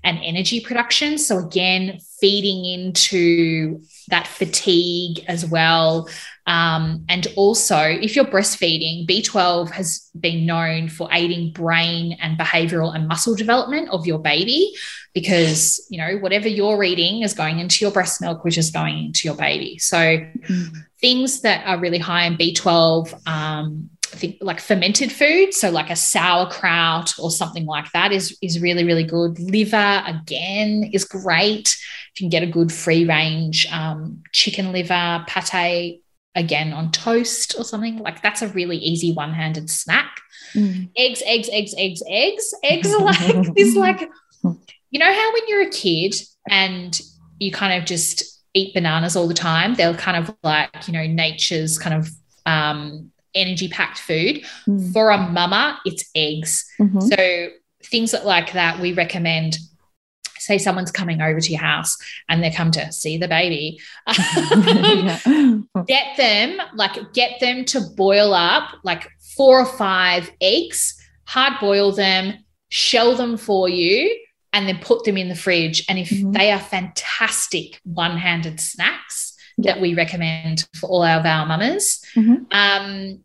and energy production. So, again, feeding into that fatigue as well. Um, and also, if you're breastfeeding, B12 has been known for aiding brain and behavioral and muscle development of your baby because, you know, whatever you're eating is going into your breast milk, which is going into your baby. So, mm-hmm. things that are really high in B12, um, I think like fermented food, so like a sauerkraut or something like that is is really really good. Liver again is great. Can get a good free range um, chicken liver pate again on toast or something like that's a really easy one handed snack. Mm. Eggs, eggs, eggs, eggs, eggs, eggs are like this like you know how when you're a kid and you kind of just eat bananas all the time, they're kind of like you know nature's kind of um, energy packed food. Mm. For a mama, it's eggs. Mm-hmm. So things like that, we recommend. Say someone's coming over to your house and they come to see the baby. get them, like, get them to boil up like four or five eggs, hard boil them, shell them for you, and then put them in the fridge. And if mm-hmm. they are fantastic one handed snacks, that we recommend for all our mamas. Mm-hmm. Um,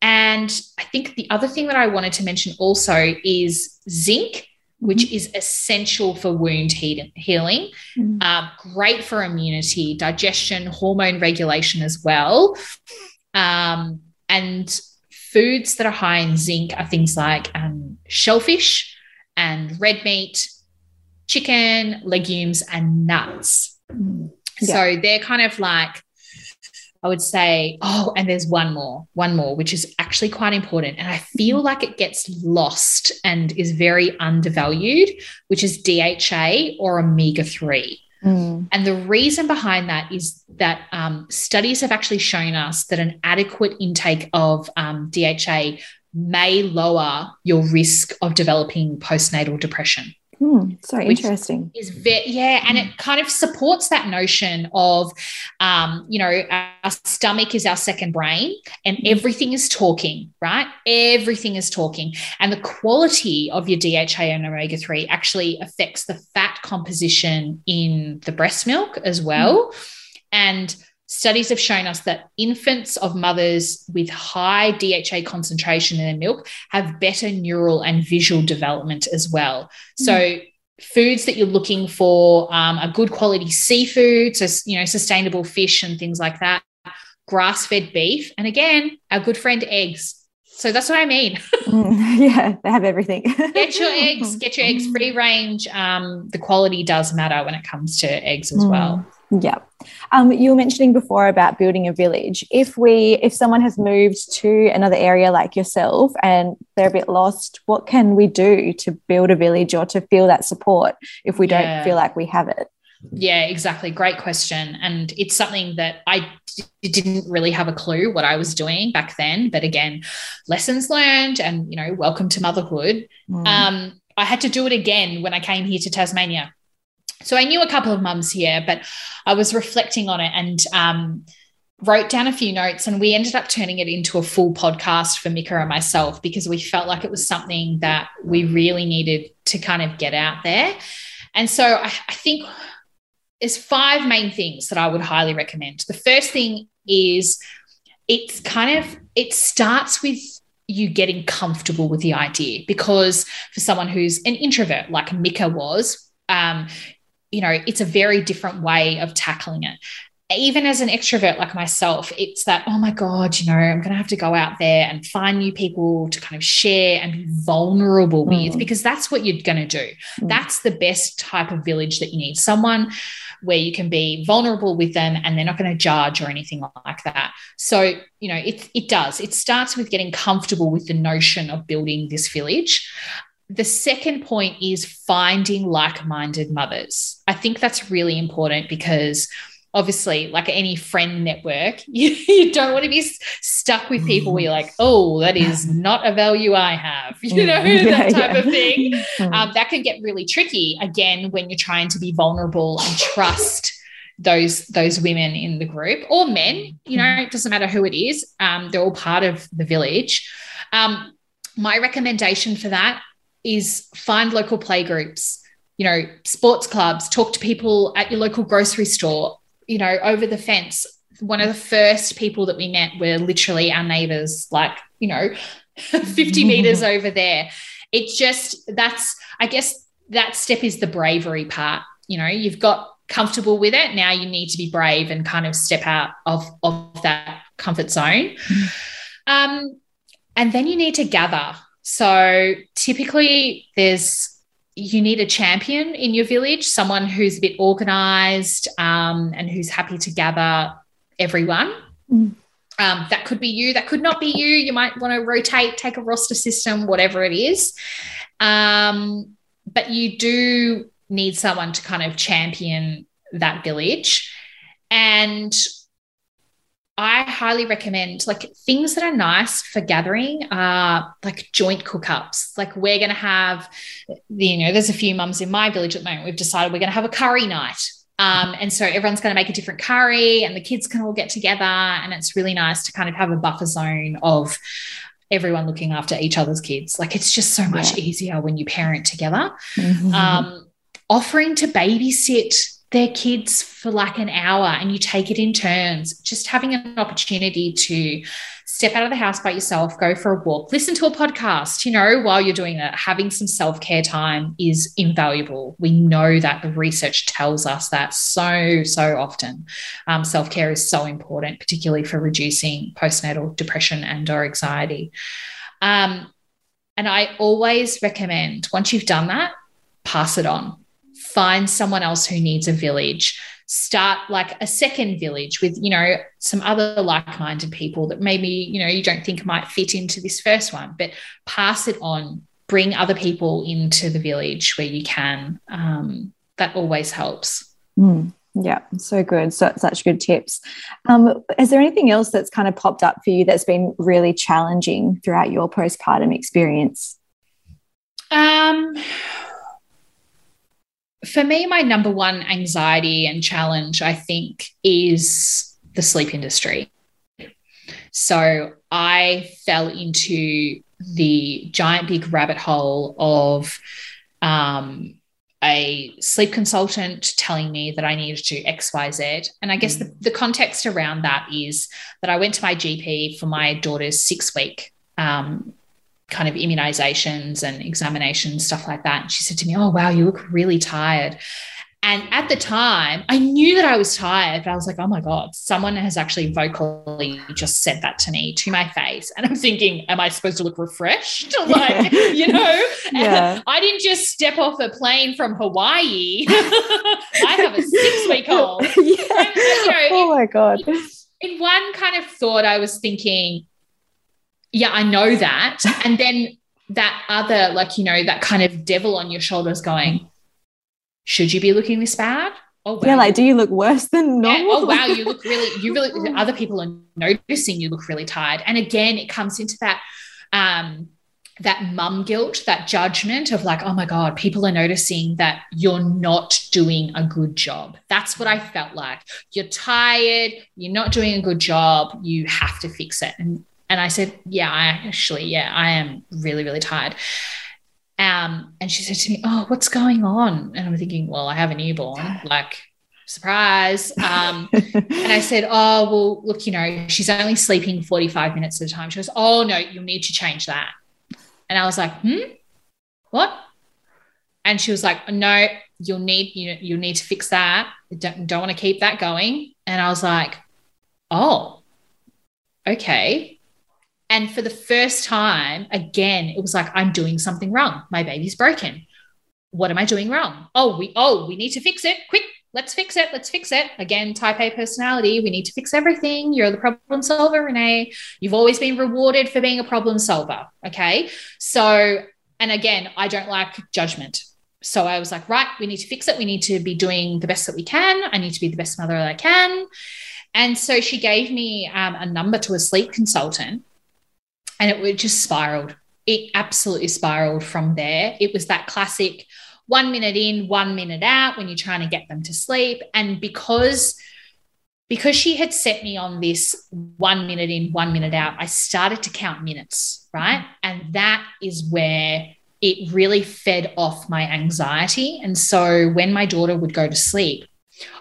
and I think the other thing that I wanted to mention also is zinc, which mm-hmm. is essential for wound healing, mm-hmm. uh, great for immunity, digestion, hormone regulation as well. Um, and foods that are high in zinc are things like um, shellfish and red meat, chicken, legumes, and nuts. Mm. Yeah. So they're kind of like I would say, oh, and there's one more, one more, which is actually quite important. And I feel like it gets lost and is very undervalued, which is DHA or omega 3. Mm. And the reason behind that is that um, studies have actually shown us that an adequate intake of um, DHA may lower your risk of developing postnatal depression. Hmm, so interesting. Is very, yeah, and it kind of supports that notion of, um, you know, our stomach is our second brain, and mm. everything is talking, right? Everything is talking, and the quality of your DHA and omega three actually affects the fat composition in the breast milk as well, mm. and Studies have shown us that infants of mothers with high DHA concentration in their milk have better neural and visual development as well. Mm. So, foods that you're looking for um, are good quality seafood, so you know sustainable fish and things like that, grass-fed beef, and again, our good friend eggs. So that's what I mean. mm, yeah, they have everything. get your eggs, get your eggs free range. Um, the quality does matter when it comes to eggs as mm. well. Yeah. Um, you were mentioning before about building a village. If we, if someone has moved to another area like yourself and they're a bit lost, what can we do to build a village or to feel that support if we don't feel like we have it? Yeah, exactly. Great question. And it's something that I d- didn't really have a clue what I was doing back then. But again, lessons learned and, you know, welcome to motherhood. Mm. Um, I had to do it again when I came here to Tasmania so I knew a couple of mums here, but I was reflecting on it and um, wrote down a few notes, and we ended up turning it into a full podcast for Micka and myself because we felt like it was something that we really needed to kind of get out there. And so I, I think there's five main things that I would highly recommend. The first thing is it's kind of it starts with you getting comfortable with the idea because for someone who's an introvert like Micka was, um, you know, it's a very different way of tackling it. Even as an extrovert like myself, it's that, oh my God, you know, I'm going to have to go out there and find new people to kind of share and be vulnerable mm. with because that's what you're going to do. Mm. That's the best type of village that you need. Someone where you can be vulnerable with them and they're not going to judge or anything like that. So, you know, it, it does. It starts with getting comfortable with the notion of building this village the second point is finding like minded mothers. I think that's really important because obviously, like any friend network, you, you, don't want to be stuck with people where you're like, oh, that is not a value I have, you know, that type yeah. of thing. Um, that can get really tricky again when you're trying to be vulnerable and trust those those women in the group or men you know it doesn't matter who it is um, they're all part of the village Um, my recommendation for that is find local play groups, you know, sports clubs, talk to people at your local grocery store, you know, over the fence. One of the first people that we met were literally our neighbors, like, you know, 50 meters over there. It's just that's, I guess that step is the bravery part. You know, you've got comfortable with it. Now you need to be brave and kind of step out of, of that comfort zone. Mm. Um, and then you need to gather. So typically there's you need a champion in your village, someone who's a bit organized um, and who's happy to gather everyone. Mm. Um, that could be you, that could not be you. You might want to rotate, take a roster system, whatever it is. Um, but you do need someone to kind of champion that village. And I highly recommend like things that are nice for gathering are like joint cookups. Like we're going to have, you know, there's a few mums in my village at the moment. We've decided we're going to have a curry night. Um, and so everyone's going to make a different curry and the kids can all get together. And it's really nice to kind of have a buffer zone of everyone looking after each other's kids. Like it's just so much yeah. easier when you parent together. Mm-hmm. Um, offering to babysit their kids for like an hour and you take it in turns, just having an opportunity to step out of the house by yourself, go for a walk, listen to a podcast, you know, while you're doing that, having some self care time is invaluable. We know that the research tells us that so, so often. Um, self care is so important, particularly for reducing postnatal depression and or anxiety. Um, and I always recommend once you've done that, pass it on find someone else who needs a village. Start like a second village with you know some other like-minded people that maybe you know you don't think might fit into this first one but pass it on. Bring other people into the village where you can. Um, that always helps. Mm, yeah so good. So such good tips. Um, is there anything else that's kind of popped up for you that's been really challenging throughout your postpartum experience? Um for me, my number one anxiety and challenge, I think, is the sleep industry. So I fell into the giant big rabbit hole of um, a sleep consultant telling me that I needed to XYZ. And I guess the, mm. the context around that is that I went to my GP for my daughter's six week um, kind of immunizations and examinations, stuff like that. And she said to me, Oh, wow, you look really tired. And at the time, I knew that I was tired, but I was like, oh my God, someone has actually vocally just said that to me to my face. And I'm thinking, am I supposed to look refreshed? like, you know, yeah. I didn't just step off a plane from Hawaii. I have a six week old. Yeah. You know, oh my God. In, in one kind of thought, I was thinking, yeah, I know that. and then that other, like, you know, that kind of devil on your shoulders going, should you be looking this bad? Oh, wow. Yeah, like, do you look worse than normal? Yeah. Oh, wow, you look really, you really, other people are noticing you look really tired. And again, it comes into that, um, that mum guilt, that judgment of like, oh my God, people are noticing that you're not doing a good job. That's what I felt like. You're tired, you're not doing a good job, you have to fix it. And and I said, Yeah, I actually, yeah, I am really, really tired. Um, and she said to me, Oh, what's going on? And I'm thinking, Well, I have a newborn, like, surprise. Um, and I said, Oh, well, look, you know, she's only sleeping 45 minutes at a time. She goes, Oh, no, you'll need to change that. And I was like, Hmm, what? And she was like, No, you'll need, you, know, you'll need to fix that. Don't, don't want to keep that going. And I was like, Oh, okay. And for the first time, again, it was like, I'm doing something wrong. My baby's broken. What am I doing wrong? Oh, we oh, we need to fix it. Quick, let's fix it. Let's fix it. Again, type A personality. We need to fix everything. You're the problem solver, Renee. You've always been rewarded for being a problem solver. Okay. So, and again, I don't like judgment. So I was like, right, we need to fix it. We need to be doing the best that we can. I need to be the best mother that I can. And so she gave me um, a number to a sleep consultant and it just spiraled. It absolutely spiraled from there. It was that classic one minute in, one minute out when you're trying to get them to sleep. And because because she had set me on this one minute in, one minute out, I started to count minutes, right? And that is where it really fed off my anxiety. And so when my daughter would go to sleep,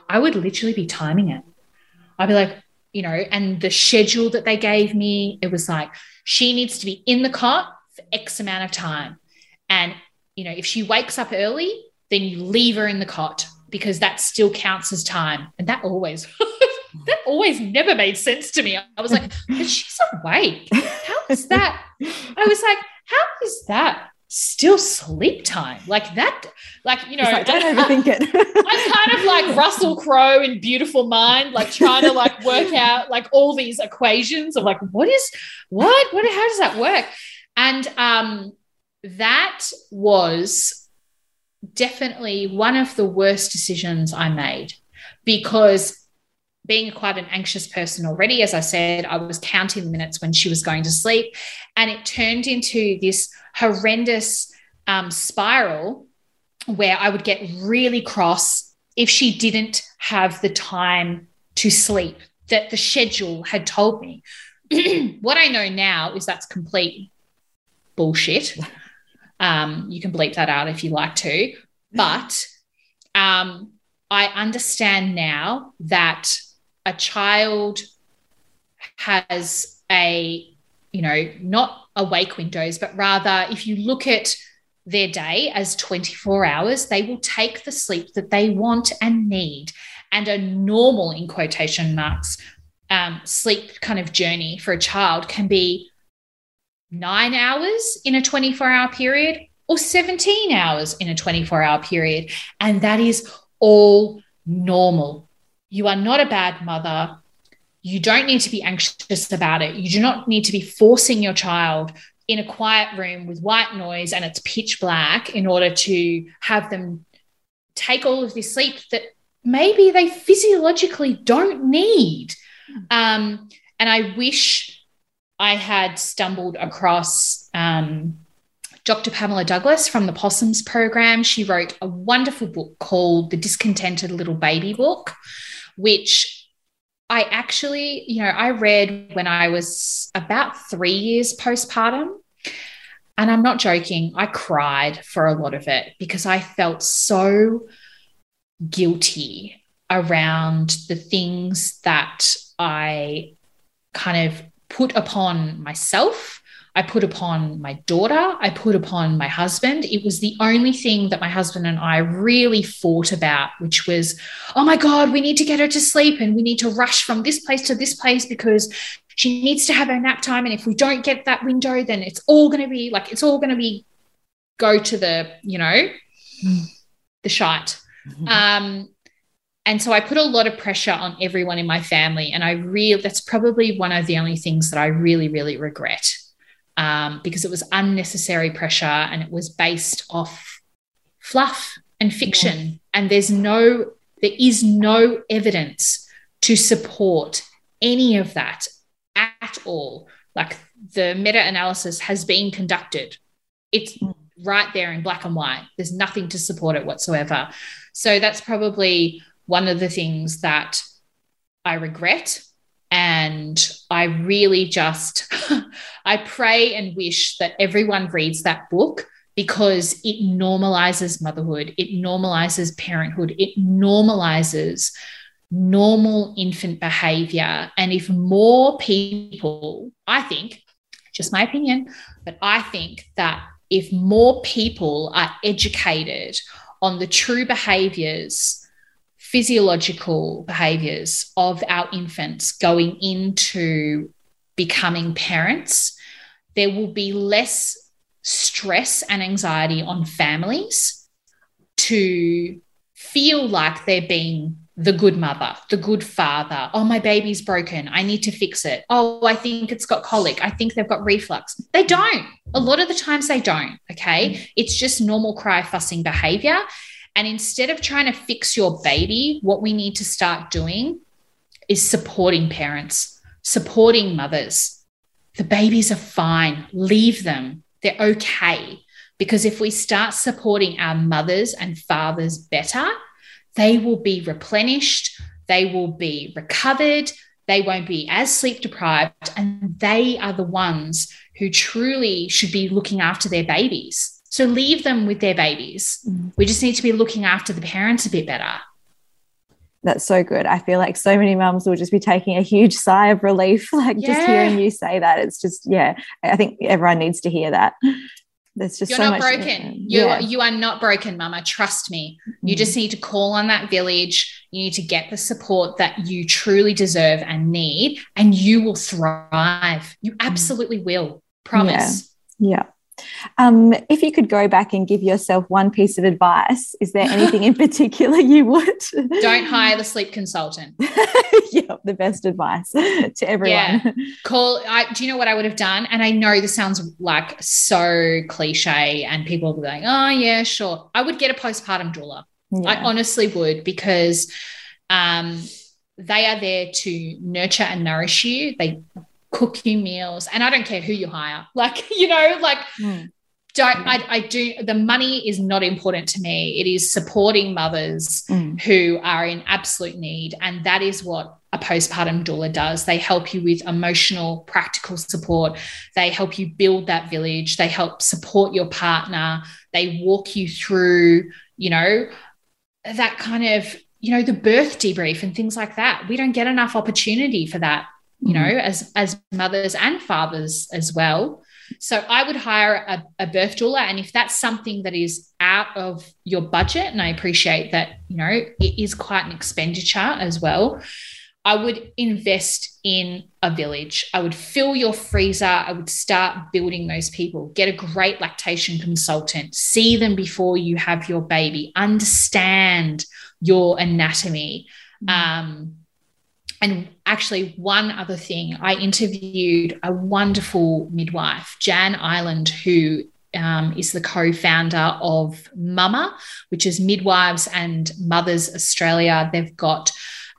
I would literally be timing it. I'd be like, you know, and the schedule that they gave me, it was like, she needs to be in the cot for X amount of time. And, you know, if she wakes up early, then you leave her in the cot because that still counts as time. And that always that always never made sense to me. I was like, but she's awake. How is that? I was like, how is that still sleep time? Like that, like, you know, like, don't overthink it. I'm kind of like Russell Crowe in Beautiful Mind, like trying to like work out like all these equations of like, what is what? What how does that work? And um that was definitely one of the worst decisions I made because being quite an anxious person already, as I said, I was counting the minutes when she was going to sleep. And it turned into this horrendous um, spiral where I would get really cross if she didn't have the time to sleep that the schedule had told me. what I know now is that's complete bullshit. Um, you can bleep that out if you like to. But um, I understand now that a child has a, you know, not awake windows, but rather if you look at their day as 24 hours, they will take the sleep that they want and need. And a normal, in quotation marks, um, sleep kind of journey for a child can be nine hours in a 24 hour period or 17 hours in a 24 hour period. And that is all normal. You are not a bad mother. You don't need to be anxious about it. You do not need to be forcing your child in a quiet room with white noise and it's pitch black in order to have them take all of this sleep that maybe they physiologically don't need. Um, and I wish I had stumbled across um, Dr. Pamela Douglas from the Possums program. She wrote a wonderful book called The Discontented Little Baby Book which I actually, you know, I read when I was about three years postpartum. And I'm not joking, I cried for a lot of it because I felt so guilty around the things that I kind of put upon myself I put upon my daughter, I put upon my husband. It was the only thing that my husband and I really fought about, which was, oh my God, we need to get her to sleep and we need to rush from this place to this place because she needs to have her nap time. And if we don't get that window, then it's all going to be like, it's all going to be go to the, you know, the shite. Mm-hmm. Um, and so I put a lot of pressure on everyone in my family. And I really, that's probably one of the only things that I really, really regret um, because it was unnecessary pressure and it was based off fluff and fiction. Yeah. And there's no, there is no evidence to support any of that at all. Like the meta analysis has been conducted, it's mm. right there in black and white. There's nothing to support it whatsoever. So that's probably one of the things that I regret and I really just, I pray and wish that everyone reads that book because it normalizes motherhood, it normalizes parenthood, it normalizes normal infant behavior. And if more people, I think, just my opinion, but I think that if more people are educated on the true behaviors physiological behaviors of our infants going into becoming parents, there will be less stress and anxiety on families to feel like they're being the good mother, the good father. Oh, my baby's broken. I need to fix it. Oh, I think it's got colic. I think they've got reflux. They don't. A lot of the times they don't. Okay. Mm. It's just normal cry fussing behavior. And instead of trying to fix your baby, what we need to start doing is supporting parents, supporting mothers. The babies are fine, leave them, they're okay. Because if we start supporting our mothers and fathers better, they will be replenished, they will be recovered, they won't be as sleep deprived, and they are the ones who truly should be looking after their babies. So leave them with their babies. Mm. We just need to be looking after the parents a bit better. That's so good. I feel like so many mums will just be taking a huge sigh of relief, like yeah. just hearing you say that. It's just, yeah, I think everyone needs to hear that. There's just you're so not broken. You yeah. you are not broken, Mama. Trust me. You mm. just need to call on that village. You need to get the support that you truly deserve and need, and you will thrive. You mm. absolutely will. Promise. Yeah. yeah. Um, if you could go back and give yourself one piece of advice, is there anything in particular you would? Don't hire the sleep consultant. yeah, the best advice to everyone. Yeah. Call. I, do you know what I would have done? And I know this sounds like so cliche, and people will be like, "Oh yeah, sure." I would get a postpartum doula. Yeah. I honestly would because um, they are there to nurture and nourish you. They cook you meals and i don't care who you hire. Like you know like mm. don't I, I do the money is not important to me. It is supporting mothers mm. who are in absolute need and that is what a postpartum doula does. They help you with emotional practical support. They help you build that village. They help support your partner. They walk you through you know that kind of you know the birth debrief and things like that. We don't get enough opportunity for that you know, mm-hmm. as as mothers and fathers as well. So I would hire a, a, birth doula, and if that's something that is out of your budget, and I appreciate that, you know, it is quite an expenditure as well. I would invest in a village. I would fill your freezer. I would start building those people. Get a great lactation consultant. See them before you have your baby. Understand your anatomy. Mm-hmm. Um, and actually, one other thing, I interviewed a wonderful midwife, Jan Island, who um, is the co founder of Mama, which is Midwives and Mothers Australia. They've got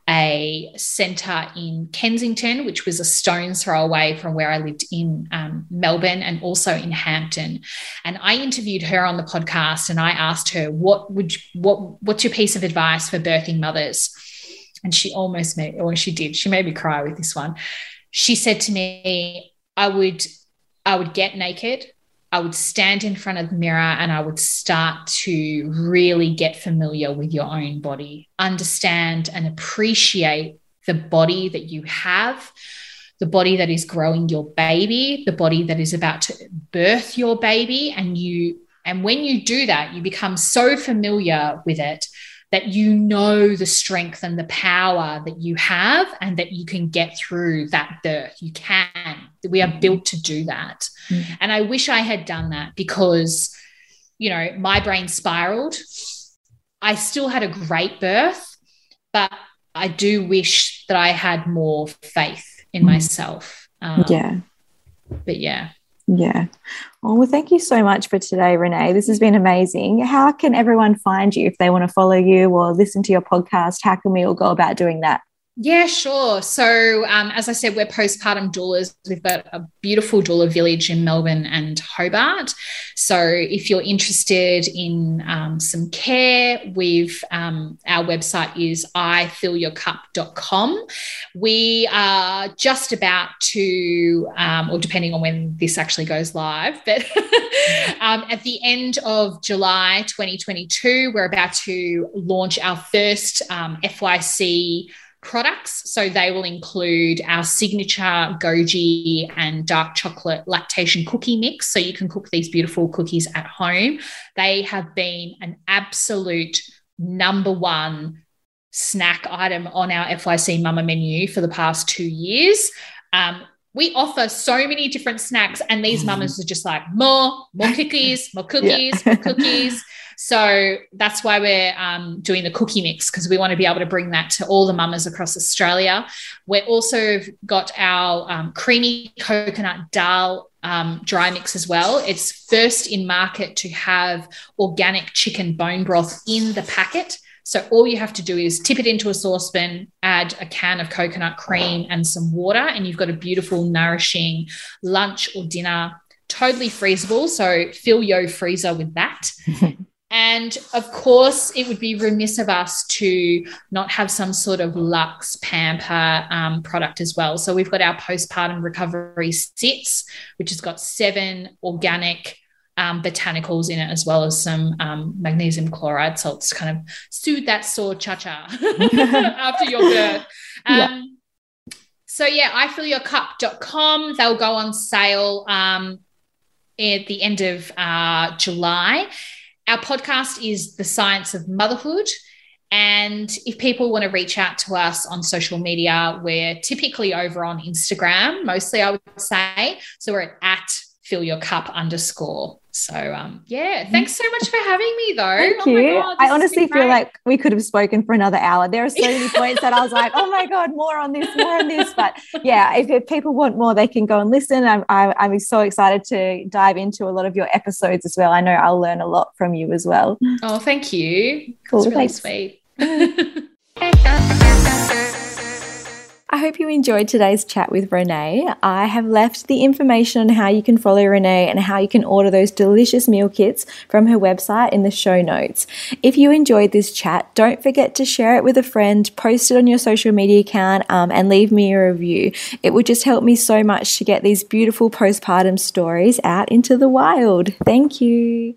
a centre in Kensington, which was a stone's throw away from where I lived in um, Melbourne and also in Hampton. And I interviewed her on the podcast and I asked her, what would you, what what's your piece of advice for birthing mothers? And she almost made, or she did, she made me cry with this one. She said to me, I would, I would get naked. I would stand in front of the mirror and I would start to really get familiar with your own body, understand and appreciate the body that you have, the body that is growing your baby, the body that is about to birth your baby. And you, and when you do that, you become so familiar with it that you know the strength and the power that you have and that you can get through that birth. You can. We are built to do that. Mm-hmm. And I wish I had done that because, you know, my brain spiraled. I still had a great birth, but I do wish that I had more faith in mm-hmm. myself. Um, yeah. But yeah. Yeah. Well, thank you so much for today, Renee. This has been amazing. How can everyone find you if they want to follow you or listen to your podcast? How can we all go about doing that? Yeah, sure. So, um, as I said, we're postpartum doulas. We've got a beautiful doula village in Melbourne and Hobart. So, if you're interested in um, some care, we've um, our website is ifillyourcup.com. We are just about to, um, or depending on when this actually goes live, but um, at the end of July 2022, we're about to launch our first um, FYC products. So they will include our signature goji and dark chocolate lactation cookie mix. So you can cook these beautiful cookies at home. They have been an absolute number one snack item on our FYC Mama menu for the past two years. Um, we offer so many different snacks, and these mm. mamas are just like more, more cookies, more cookies, yeah. more cookies. So that's why we're um, doing the cookie mix because we want to be able to bring that to all the mamas across Australia. We're also got our um, creamy coconut dal um, dry mix as well. It's first in market to have organic chicken bone broth in the packet. So all you have to do is tip it into a saucepan, add a can of coconut cream and some water, and you've got a beautiful, nourishing lunch or dinner, totally freezable. So fill your freezer with that. And of course, it would be remiss of us to not have some sort of Lux Pamper um, product as well. So we've got our postpartum recovery sitz, which has got seven organic um, botanicals in it, as well as some um, magnesium chloride salts to kind of soothe that sore cha cha after your birth. Yeah. Um, so, yeah, ifillyourcup.com. They'll go on sale um, at the end of uh, July. Our podcast is The Science of Motherhood. And if people want to reach out to us on social media, we're typically over on Instagram, mostly I would say. So we're at fill your cup underscore. So um, yeah, thanks so much for having me though. Thank oh you. God, I honestly feel like we could have spoken for another hour. There are so many points that I was like, oh my God, more on this, more on this. But yeah, if, if people want more, they can go and listen. I'm, I, I'm so excited to dive into a lot of your episodes as well. I know I'll learn a lot from you as well. Oh, thank you. Cool. That's really thanks. sweet. I hope you enjoyed today's chat with Renee. I have left the information on how you can follow Renee and how you can order those delicious meal kits from her website in the show notes. If you enjoyed this chat, don't forget to share it with a friend, post it on your social media account, um, and leave me a review. It would just help me so much to get these beautiful postpartum stories out into the wild. Thank you.